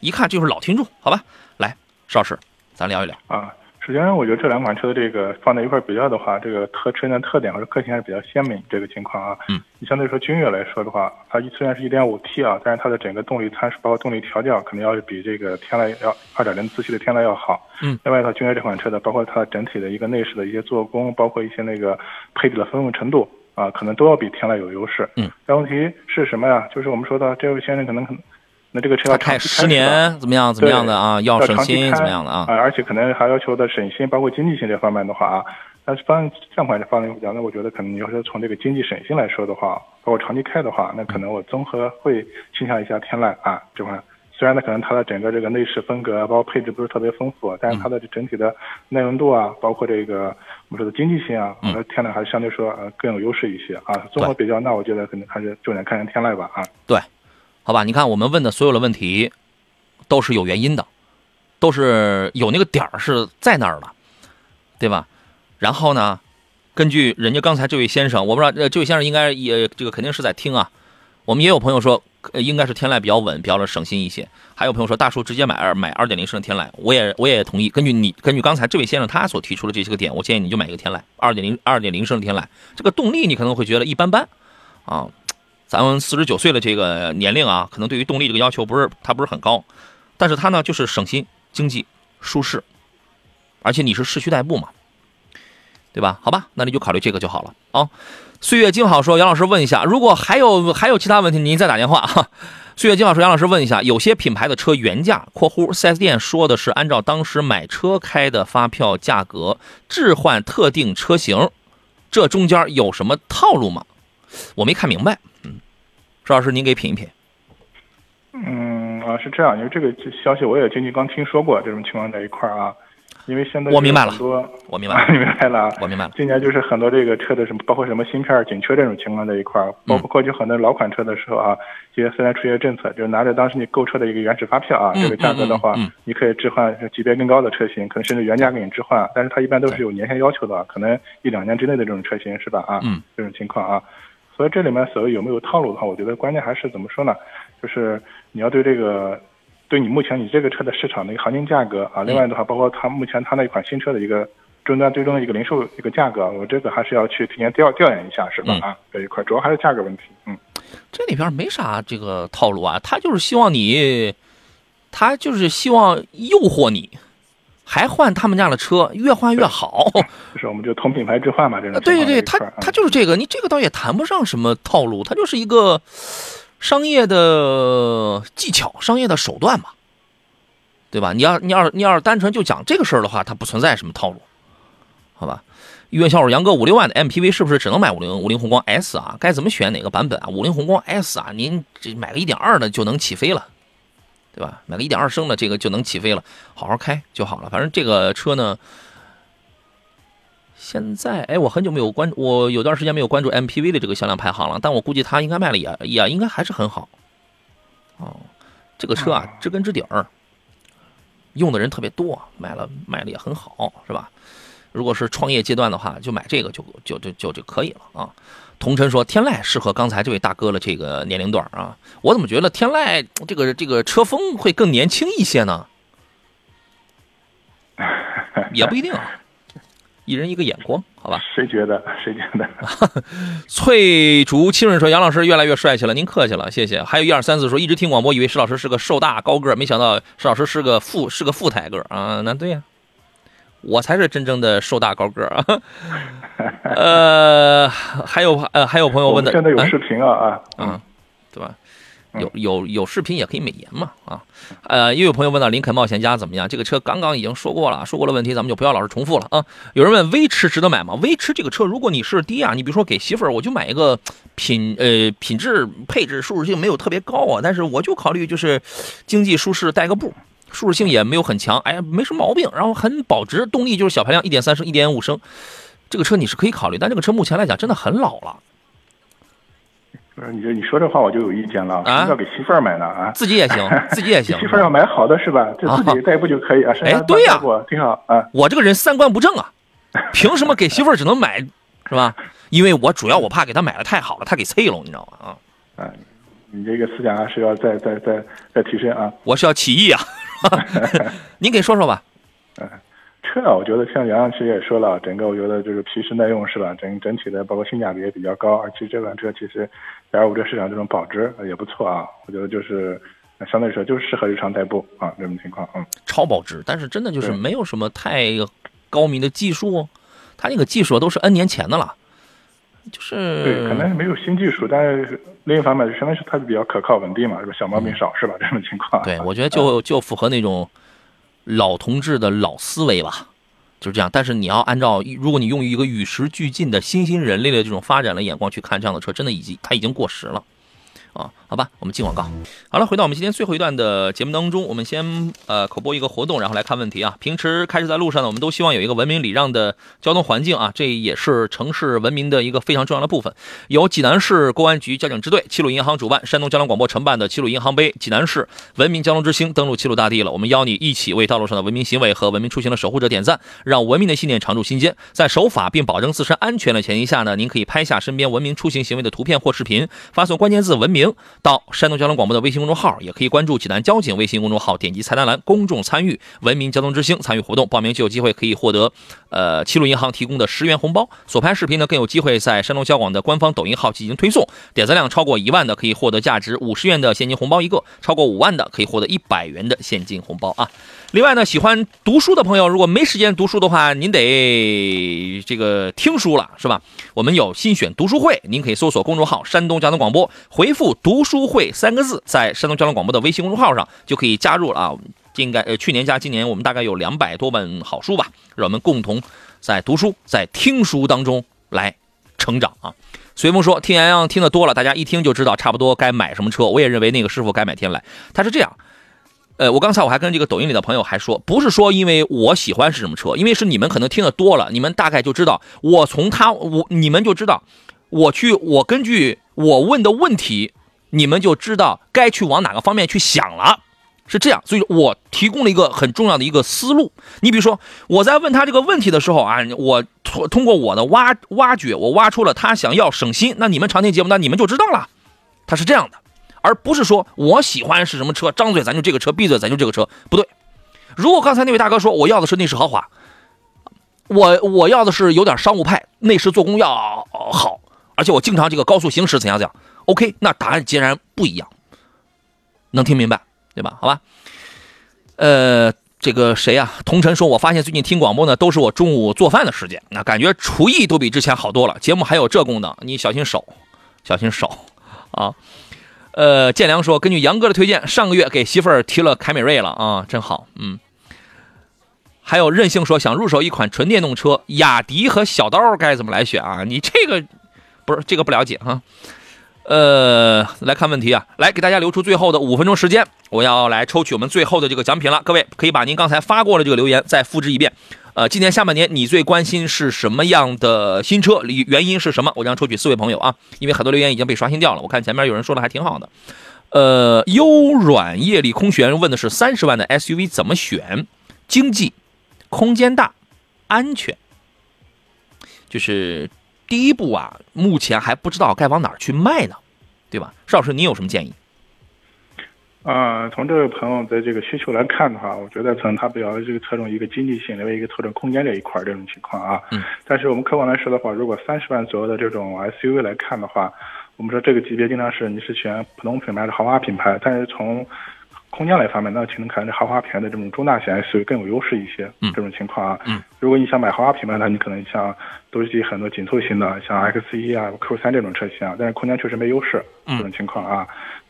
A: 一看就是老听众，好吧？来，邵老师，咱聊一聊
B: 啊。首先，我觉得这两款车的这个放在一块比较的话，这个特车型的特点或者个性还是比较鲜明。这个情况啊，
A: 嗯，
B: 你相对说君越来说的话，它虽然是一点五 T 啊，但是它的整个动力参数包括动力调教，肯定要是比这个天籁要二点零自吸的天籁要好。
A: 嗯，
B: 另外，一套君越这款车的，包括它整体的一个内饰的一些做工，包括一些那个配置的丰富程度啊，可能都要比天籁有优势。
A: 嗯，
B: 但问题是什么呀？就是我们说的这位先生可能很。那这个车要
A: 开十年怎么样？怎么样的啊？
B: 要
A: 省心怎么样的啊？
B: 而且可能还要求的省心，包括经济性这方面的话啊。但是方这款方面讲，那我觉得可能你要是从这个经济省心来说的话，包括长期开的话，那可能我综合会倾向一下天籁啊这款。虽然呢，可能它的整个这个内饰风格，包括配置不是特别丰富，但是它的整体的耐用度啊，包括这个我们说的经济性啊，我觉得天籁还是相对说呃更有优势一些啊。综合比较，那我觉得可能还是重点看看天籁吧啊。
A: 对，好吧，你看我们问的所有的问题。都是有原因的，都是有那个点儿是在那儿的，对吧？然后呢，根据人家刚才这位先生，我不知道呃，这位先生应该也这个肯定是在听啊。我们也有朋友说，应该是天籁比较稳，比较的省心一些。还有朋友说，大叔直接买二买二点零升的天籁，我也我也同意。根据你根据刚才这位先生他所提出的这些个点，我建议你就买一个天籁二点零二点零升的天籁。这个动力你可能会觉得一般般啊，咱们四十九岁的这个年龄啊，可能对于动力这个要求不是它不是很高。但是它呢，就是省心、经济、舒适，而且你是市区代步嘛，对吧？好吧，那你就考虑这个就好了啊。岁月静好说，杨老师问一下，如果还有还有其他问题，您再打电话哈。岁月静好说，杨老师问一下，有些品牌的车原价（括弧 4S 店说的是按照当时买车开的发票价格置换特定车型），这中间有什么套路吗？我没看明白，周老师您给品一品。
B: 嗯啊，是这样，因为这个消息我也近期刚听说过这种情况在一块儿啊，因为现在
A: 我明白了，我明白了，[laughs]
B: 明白了，
A: 我明白了。
B: 今年就是很多这个车的什么，包括什么芯片紧缺这种情况在一块儿，包括过去很多老款车的时候啊，现在虽然出现政策，就是拿着当时你购车的一个原始发票啊，这个价格的话，你可以置换级别更高的车型，可能甚至原价给你置换，但是它一般都是有年限要求的，可能一两年之内的这种车型是吧？啊，这种情况啊，所以这里面所谓有没有套路的话，我觉得关键还是怎么说呢？就是你要对这个，对你目前你这个车的市场的一个行情价格啊，另外的话，包括它目前它那款新车的一个终端最终的一个零售一个价格，我这个还是要去提前调调研一下，是吧？啊，这一块主要还是价格问题。嗯，
A: 这里边没啥这个套路啊，他就是希望你，他就是希望诱惑你，还换他们家的车，越换越好。
B: 就是我们就同品牌置换嘛，这种。
A: 对对对，他他就是这个，你这个倒也谈不上什么套路，它就是一个。商业的技巧，商业的手段嘛，对吧？你要你要你要是单纯就讲这个事儿的话，它不存在什么套路，好吧？医院销售杨哥五六万的 MPV 是不是只能买五菱五菱宏光 S 啊？该怎么选哪个版本啊？五菱宏光 S 啊，您这买个一点二的就能起飞了，对吧？买个一点二升的这个就能起飞了，好好开就好了。反正这个车呢。现在，哎，我很久没有关，我有段时间没有关注 MPV 的这个销量排行了，但我估计它应该卖了也也应该还是很好。哦，这个车啊，知根知底儿，用的人特别多，买了卖的也很好，是吧？如果是创业阶段的话，就买这个就就就就就可以了啊。同晨说，天籁适合刚才这位大哥的这个年龄段啊，我怎么觉得天籁这个这个车风会更年轻一些呢？也不一定，一人一个眼光，好吧？
B: 谁觉得？谁觉得？[laughs]
A: 翠竹清润说：“杨老师越来越帅气了，您客气了，谢谢。”还有一二三四说：“一直听广播，以为石老师是个瘦大高个，没想到石老师是个富是个富态个啊！那对呀，我才是真正的瘦大高个啊！[laughs] 呃，还有呃还有朋友问的，
B: 现在有视频啊啊
A: 嗯，对吧？有有有视频也可以美颜嘛啊，呃，又有朋友问到林肯冒险家怎么样？这个车刚刚已经说过了，说过了问题，咱们就不要老是重复了啊。有人问威驰值得买吗？威驰这个车，如果你是低啊，你比如说给媳妇儿，我就买一个品呃品质配置舒适性没有特别高啊，但是我就考虑就是经济舒适带个步，舒适性也没有很强，哎呀没什么毛病，然后很保值，动力就是小排量一点三升、一点五升，这个车你是可以考虑，但这个车目前来讲真的很老了。
B: 不是，你这你说这话我就有意见了。啊，要给媳妇儿买呢啊？
A: 自己也行，[laughs] 自己也行。
B: 媳妇儿要买好的是吧？就自己代步就可以啊。
A: 哎，对呀，
B: 挺好啊。
A: 我这个人三观不正啊，凭什么给媳妇儿只能买是吧？因为我主要我怕给她买的太好了，她给碎了，你知道吗？啊，
B: 嗯，你这个思想啊是要再再再再提升啊。
A: 我是要起义啊，[laughs] 您给说说吧。
B: 嗯。车啊，我觉得像杨洋其实也说了，整个我觉得就是皮实耐用是吧？整整体的包括性价比也比较高，而且这款车其实，在二五这市场这种保值也不错啊。我觉得就是相对来说就是适合日常代步啊这种情况，嗯。
A: 超保值，但是真的就是没有什么太高明的技术，它那个技术都是 N 年前的了，就是
B: 对，可能是没有新技术，但是另一方面就相当于是它比较可靠稳定嘛，是吧？小毛病少是吧？这种情况。
A: 对，我觉得就就符合那种。老同志的老思维吧，就是这样。但是你要按照，如果你用一个与时俱进的新兴人类的这种发展的眼光去看这样的车，真的已经它已经过时了。啊，好吧，我们进广告。好了，回到我们今天最后一段的节目当中，我们先呃口播一个活动，然后来看问题啊。平时开车在路上呢，我们都希望有一个文明礼让的交通环境啊，这也是城市文明的一个非常重要的部分。由济南市公安局交警支队、齐鲁银行主办、山东交通广播承办的齐鲁银行杯济南市文明交通之星登陆齐鲁大地了。我们邀你一起为道路上的文明行为和文明出行的守护者点赞，让文明的信念常驻心间。在守法并保证自身安全的前提下呢，您可以拍下身边文明出行行为的图片或视频，发送关键字“文明”。到山东交通广播的微信公众号，也可以关注济南交警微信公众号，点击菜单栏公众参与文明交通之星参与活动，报名就有机会可以获得呃齐鲁银行提供的十元红包。所拍视频呢更有机会在山东交广的官方抖音号进行推送，点赞量超过一万的可以获得价值五十元的现金红包一个，超过五万的可以获得一百元的现金红包啊。另外呢，喜欢读书的朋友，如果没时间读书的话，您得这个听书了，是吧？我们有新选读书会，您可以搜索公众号“山东交通广播”，回复“读书会”三个字，在山东交通广播的微信公众号上就可以加入了啊。应该呃，去年加今年，我们大概有两百多本好书吧，让我们共同在读书、在听书当中来成长啊。随风说：“听洋洋听的多了，大家一听就知道差不多该买什么车。我也认为那个师傅该买天籁。他是这样。”呃，我刚才我还跟这个抖音里的朋友还说，不是说因为我喜欢是什么车，因为是你们可能听的多了，你们大概就知道，我从他我你们就知道，我去我根据我问的问题，你们就知道该去往哪个方面去想了，是这样，所以我提供了一个很重要的一个思路。你比如说我在问他这个问题的时候啊，我通过我的挖挖掘，我挖出了他想要省心，那你们常听节目，那你们就知道了，他是这样的。而不是说我喜欢是什么车，张嘴咱就这个车，闭嘴咱就这个车，不对。如果刚才那位大哥说我要的是内饰豪华，我我要的是有点商务派，内饰做工要好，而且我经常这个高速行驶怎样怎样，OK，那答案截然不一样。能听明白对吧？好吧。呃，这个谁呀？同晨说，我发现最近听广播呢，都是我中午做饭的时间，那感觉厨艺都比之前好多了。节目还有这功能，你小心手，小心手啊。呃，建良说，根据杨哥的推荐，上个月给媳妇儿提了凯美瑞了啊，真好。嗯，还有任性说想入手一款纯电动车，雅迪和小刀该怎么来选啊？你这个不是这个不了解哈。呃，来看问题啊，来给大家留出最后的五分钟时间，我要来抽取我们最后的这个奖品了。各位可以把您刚才发过的这个留言再复制一遍。呃，今年下半年你最关心是什么样的新车？原因是什么？我将抽取四位朋友啊，因为很多留言已经被刷新掉了。我看前面有人说的还挺好的。呃，优软夜里空悬问的是三十万的 SUV 怎么选？经济、空间大、安全。就是第一步啊，目前还不知道该往哪儿去卖呢，对吧？邵老师，你有什么建议？
B: 啊，从这位朋友的这个需求来看的话，我觉得从他比较这个侧重一个经济性，另外一个侧重空间这一块这种情况啊。
A: 嗯。
B: 但是我们客观来说的话，如果三十万左右的这种 SUV 来看的话，我们说这个级别经常是你是选普通品牌的豪华品牌，但是从空间来方面，那其实可能豪华品牌的这种中大型 SUV 更有优势一些。
A: 嗯。
B: 这种情况啊。
A: 嗯。
B: 如果你想买豪华品牌，那你可能像都是很多紧凑型的，像 X 一啊、Q 三这种车型啊，但是空间确实没优势。
A: 嗯。
B: 这种情况啊。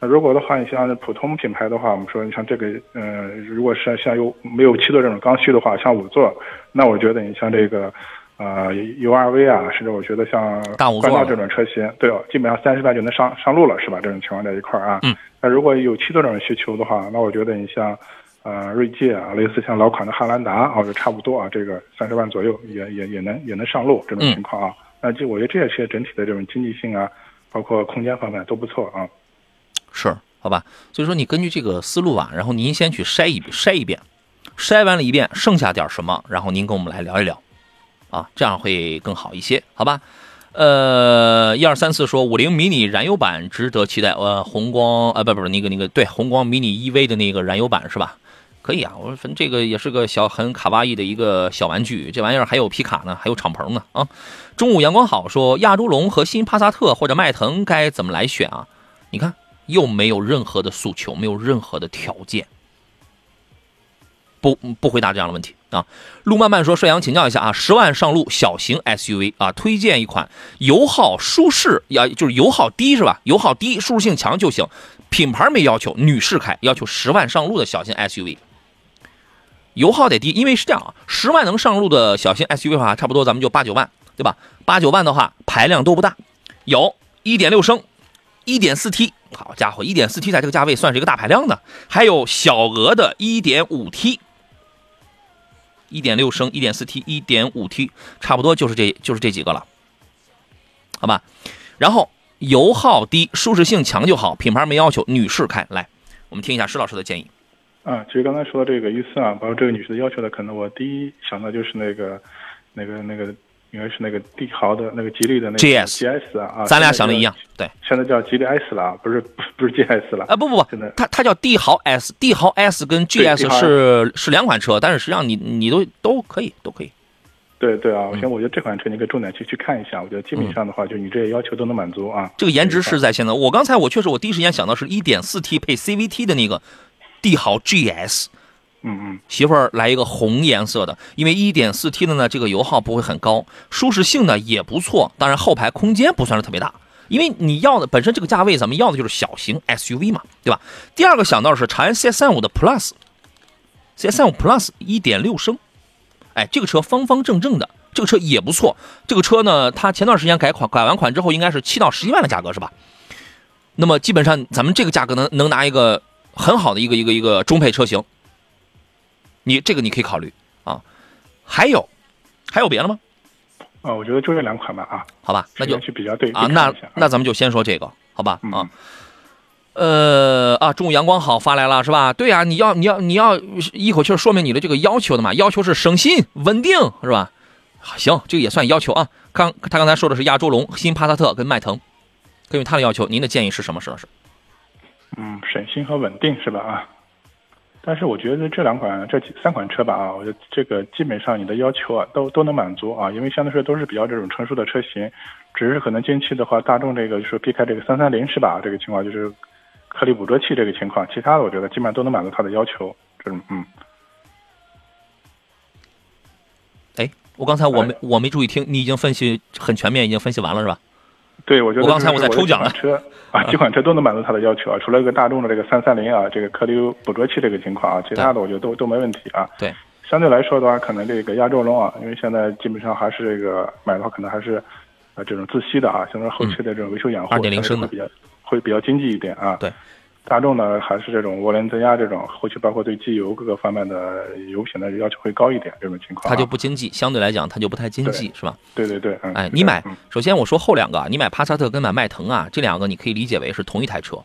B: 那如果的话，你像普通品牌的话，我们说你像这个，呃，如果是像有没有七座这种刚需的话，像五座，那我觉得你像这个，呃，U R V 啊，甚至我觉得像
A: 大五座
B: 这种车型，对哦，基本上三十万就能上上路了，是吧？这种情况在一块儿啊。
A: 嗯。
B: 那如果有七座这种需求的话，那我觉得你像，呃，锐界啊，类似像老款的汉兰达啊，就差不多啊，这个三十万左右也也也能也能上路这种情况啊。那就我觉得这些车整体的这种经济性啊，包括空间方面都不错啊。
A: 是，好吧，所以说你根据这个思路啊，然后您先去筛一筛一遍，筛完了一遍，剩下点什么，然后您跟我们来聊一聊，啊，这样会更好一些，好吧？呃，一二三四说五菱迷你燃油版值得期待，呃，红光啊，不不是那个那个对，红光迷你 EV 的那个燃油版是吧？可以啊，我说反正这个也是个小很卡哇伊的一个小玩具，这玩意儿还有皮卡呢，还有敞篷呢啊。中午阳光好说亚洲龙和新帕萨特或者迈腾该怎么来选啊？你看。又没有任何的诉求，没有任何的条件，不不回答这样的问题啊。路漫漫说：“帅阳，请教一下啊，十万上路小型 SUV 啊，推荐一款油耗舒适，要就是油耗低是吧？油耗低，舒适性强就行，品牌没要求，女士开，要求十万上路的小型 SUV，油耗得低，因为是这样啊，十万能上路的小型 SUV 的话，差不多咱们就八九万，对吧？八九万的话，排量都不大，有一点六升。”一点四 T，好家伙，一点四 T 在这个价位算是一个大排量的，还有小额的一点五 T，一点六升，一点四 T，一点五 T，差不多就是这就是这几个了，好吧？然后油耗低，舒适性强就好，品牌没要求，女士开来，我们听一下施老师的建议。
B: 啊，其实刚才说的这个预算啊，包括这个女士的要求的，可能我第一想到就是那个，那个那个。应该是那个帝豪的那个吉利的那个 GS GS 啊，
A: 咱俩想的一样，对，
B: 现在叫吉利 S 了，不是不是 GS 了
A: 啊，不不不，它它叫帝豪 S，帝豪 S 跟 GS 是是两款车，但是实际上你你都都可以都可以。
B: 对对啊，我先我觉得这款车你可以重点去去看一下，我觉得基本上的话，就你这些要求都能满足啊。
A: 这个颜值是在线的，我刚才我确实我第一时间想到是一点四 T 配 CVT 的那个帝豪 GS。
B: 嗯嗯，
A: 媳妇儿来一个红颜色的，因为一点四 T 的呢，这个油耗不会很高，舒适性呢也不错，当然后排空间不算是特别大，因为你要的本身这个价位，咱们要的就是小型 SUV 嘛，对吧？第二个想到的是长安 CS 三五的 Plus，CS 三五 Plus 一点六升，哎，这个车方方正正的，这个车也不错，这个车呢，它前段时间改款改完款之后，应该是七到十一万的价格是吧？那么基本上咱们这个价格能能拿一个很好的一个一个一个中配车型。你这个你可以考虑啊，还有，还有别的吗？
B: 啊，我觉得就这两款吧啊，
A: 好吧，那就
B: 去比较对
A: 啊，那那咱们就先说这个，好吧啊，呃啊，中午阳光好发来了是吧？对呀，你要你要你要一口气说明你的这个要求的嘛，要求是省心稳定是吧？行，这个也算要求啊。刚他刚才说的是亚洲龙、新帕萨特跟迈腾，根据他的要求，您的建议是什么？石老师？
B: 嗯，省心和稳定是吧？啊。但是我觉得这两款、这三款车吧，啊，我觉得这个基本上你的要求啊，都都能满足啊，因为相对来说都是比较这种成熟的车型，只是可能近期的话，大众这个就是避开这个三三零是吧？这个情况就是颗粒捕捉器这个情况，其他的我觉得基本上都能满足它的要求。这种嗯，
A: 哎，我刚才我没我没注意听，你已经分析很全面，已经分析完了是吧？
B: 对，我觉得
A: 我刚才我在抽奖
B: 了。车啊，几款车都能满足他的要求啊，除了一个大众的这个三三零啊，这个颗粒捕捉器这个情况啊，其他的我觉得都都没问题啊。
A: 对，
B: 相对来说的话，可能这个亚洲龙啊，因为现在基本上还是这个买的话，可能还是啊这种自吸的啊，相当于后期的这种维修养护，
A: 二点零升的
B: 比较会比较经济一点啊。
A: 对。
B: 大众呢，还是这种涡轮增压这种，后期包括对机油各个方面的油品的要求会高一点，这种情况。
A: 它就不经济，相对来讲它就不太经济，是吧？
B: 对对对，
A: 哎，你买，首先我说后两个，你买帕萨特跟买迈腾啊，这两个你可以理解为是同一台车。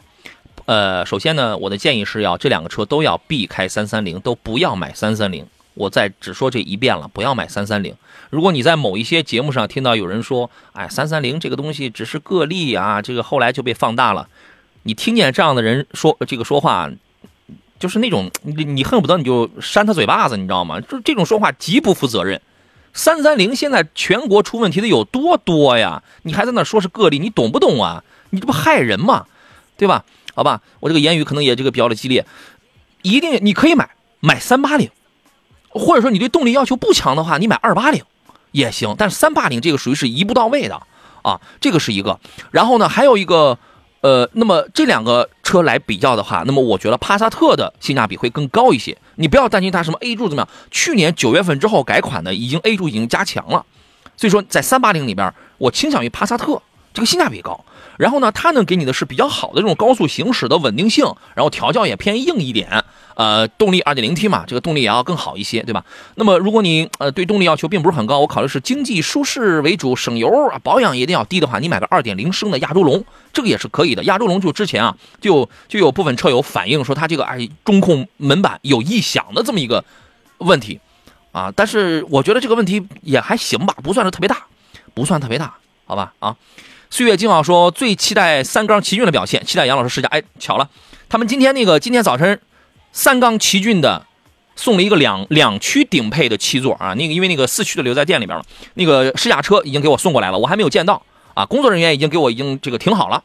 A: 呃，首先呢，我的建议是要这两个车都要避开三三零，都不要买三三零。我再只说这一遍了，不要买三三零。如果你在某一些节目上听到有人说，哎，三三零这个东西只是个例啊，这个后来就被放大了。你听见这样的人说这个说话，就是那种你你恨不得你就扇他嘴巴子，你知道吗？就这种说话极不负责任。三三零现在全国出问题的有多多呀？你还在那说是个例，你懂不懂啊？你这不害人吗？对吧？好吧，我这个言语可能也这个比较的激烈。一定你可以买买三八零，或者说你对动力要求不强的话，你买二八零也行。但是三八零这个属于是一步到位的啊，这个是一个。然后呢，还有一个。呃，那么这两个车来比较的话，那么我觉得帕萨特的性价比会更高一些。你不要担心它什么 A 柱怎么样，去年九月份之后改款的，已经 A 柱已经加强了。所以说，在三八零里边，我倾向于帕萨特，这个性价比高。然后呢，它能给你的是比较好的这种高速行驶的稳定性，然后调教也偏硬一点。呃，动力 2.0T 嘛，这个动力也要更好一些，对吧？那么如果你呃对动力要求并不是很高，我考虑是经济舒适为主，省油啊，保养一定要低的话，你买个2.0升的亚洲龙，这个也是可以的。亚洲龙就之前啊，就就有部分车友反映说它这个哎中控门板有异响的这么一个问题啊，但是我觉得这个问题也还行吧，不算是特别大，不算特别大，好吧啊。岁月静好说最期待三缸奇骏的表现，期待杨老师试驾。哎，巧了，他们今天那个今天早晨。三缸奇骏的送了一个两两驱顶配的七座啊，那个因为那个四驱的留在店里边了，那个试驾车已经给我送过来了，我还没有见到啊，工作人员已经给我已经这个停好了，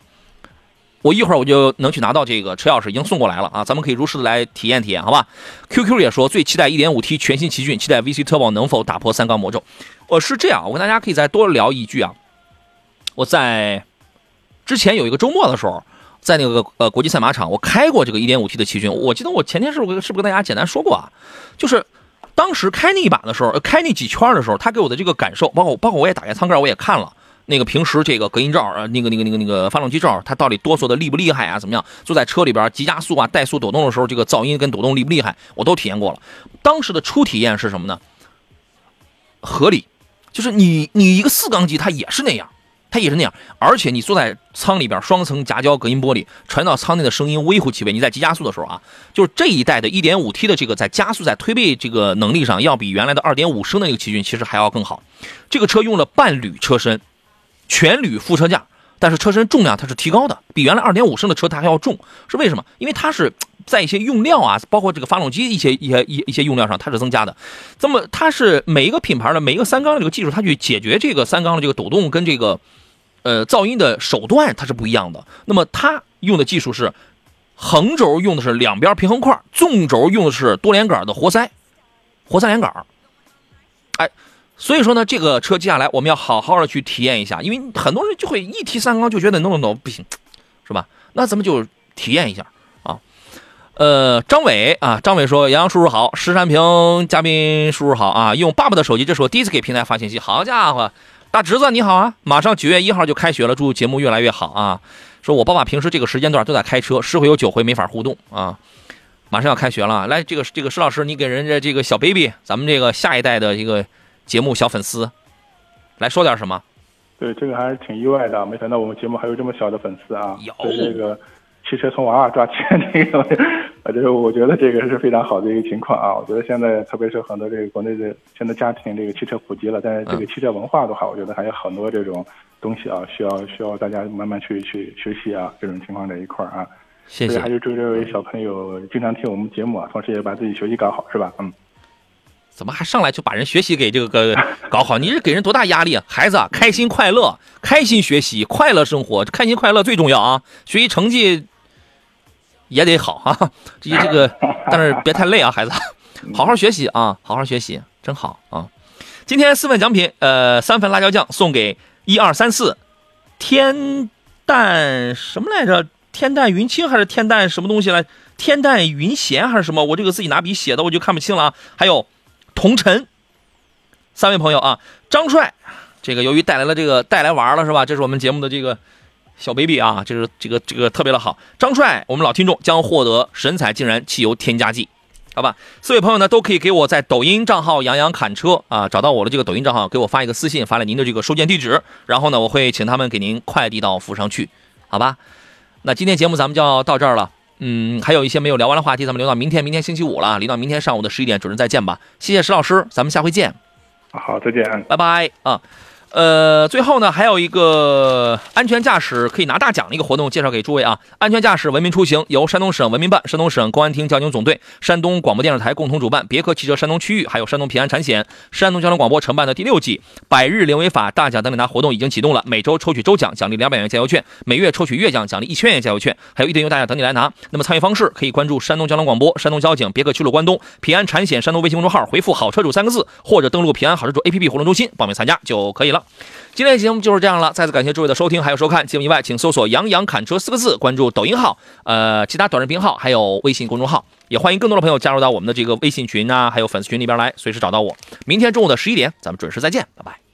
A: 我一会儿我就能去拿到这个车钥匙，已经送过来了啊，咱们可以如实的来体验体验，好吧？QQ 也说最期待 1.5T 全新奇骏，期待 VC Turbo 能否打破三缸魔咒。我是这样，我跟大家可以再多聊一句啊，我在之前有一个周末的时候。在那个呃国际赛马场，我开过这个 1.5T 的奇骏。我记得我前天是不是跟大家简单说过啊？就是当时开那一把的时候，开那几圈的时候，他给我的这个感受，包括包括我也打开舱盖，我也看了那个平时这个隔音罩呃，那个那个那个那个发动机罩，它到底哆嗦的厉不厉害啊？怎么样？坐在车里边急加速啊、怠速抖动的时候，这个噪音跟抖动厉不厉害？我都体验过了。当时的初体验是什么呢？合理，就是你你一个四缸机，它也是那样。它也是那样，而且你坐在舱里边，双层夹胶隔音玻璃传到舱内的声音微乎其微。你在急加速的时候啊，就是这一代的 1.5T 的这个在加速在推背这个能力上，要比原来的2.5升的那个奇骏其实还要更好。这个车用了半铝车身，全铝副车架，但是车身重量它是提高的，比原来2.5升的车它还要重。是为什么？因为它是在一些用料啊，包括这个发动机一些一些一一些用料上它是增加的。那么它是每一个品牌的每一个三缸的这个技术，它去解决这个三缸的这个抖动跟这个。呃，噪音的手段它是不一样的。那么它用的技术是，横轴用的是两边平衡块，纵轴用的是多连杆的活塞，活塞连杆。哎，所以说呢，这个车接下来我们要好好的去体验一下，因为很多人就会一提三缸就觉得 no no no 不行，是吧？那咱们就体验一下啊。呃，张伟啊，张伟说：“杨洋叔叔好，石山平嘉宾叔叔好啊。”用爸爸的手机，这是我第一次给平台发信息。好家伙！大侄子你好啊！马上九月一号就开学了，祝节目越来越好啊！说我爸爸平时这个时间段都在开车，十回有九回没法互动啊！马上要开学了，来这个这个石老师，你给人家这个小 baby，咱们这个下一代的一个节目小粉丝，来说点什么？
B: 对，这个还是挺意外的，没想到我们节目还有这么小的粉丝啊！
A: 有
B: 这个。汽车从娃娃抓起这个，啊，就是我觉得这个是非常好的一个情况啊。我觉得现在特别是很多这个国内的现在家庭这个汽车普及了，但是这个汽车文化的话，我觉得还有很多这种东西啊，需要需要大家慢慢去去学习啊。这种情况这一块儿啊，
A: 谢谢。
B: 还是祝这位小朋友经常听我们节目啊，同时也把自己学习搞好，是吧？嗯。
A: 怎么还上来就把人学习给这个个搞好？你是给人多大压力啊？孩子开心快乐，开心学习，快乐生活，开心快乐最重要啊！学习成绩。也得好啊，这这个，[laughs] 但是别太累啊，孩子，好好学习啊，好好学习，真好啊！今天四份奖品，呃，三份辣椒酱送给一二三四，天淡什么来着？天淡云清还是天淡什么东西来？天淡云闲还是什么？我这个自己拿笔写的，我就看不清了啊。还有同尘，三位朋友啊，张帅，这个由于带来了这个带来玩了是吧？这是我们节目的这个。小 baby 啊，就是这个这个特别的好。张帅，我们老听众将获得神采竟然汽油添加剂，好吧？四位朋友呢都可以给我在抖音账号杨洋侃车啊，找到我的这个抖音账号，给我发一个私信，发来您的这个收件地址，然后呢，我会请他们给您快递到府上去，好吧？那今天节目咱们就要到这儿了，嗯，还有一些没有聊完的话题，咱们留到明天，明天星期五了，留到明天上午的十一点准时再见吧。谢谢石老师，咱们下回见。
B: 好，再见，
A: 拜拜啊。呃，最后呢，还有一个安全驾驶可以拿大奖的一个活动，介绍给诸位啊。安全驾驶文明出行由山东省文明办、山东省公安厅交警总队、山东广播电视台共同主办，别克汽车山东区域还有山东平安产险、山东交通广播承办的第六季百日零违法大奖等你拿活动已经启动了。每周抽取周奖，奖励两百元加油券；每月抽取月奖，奖励一千元加油券，还有一点油大奖等你来拿。那么参与方式可以关注山东交通广播、山东交警、别克汽路关东、平安产险山东微信公众号，回复“好车主”三个字，或者登录平安好车主 APP 活动中心报名参加就可以了。今天的节目就是这样了，再次感谢诸位的收听还有收看。节目以外，请搜索“杨洋侃车”四个字，关注抖音号、呃其他短视频号，还有微信公众号。也欢迎更多的朋友加入到我们的这个微信群啊，还有粉丝群里边来，随时找到我。明天中午的十一点，咱们准时再见，拜拜。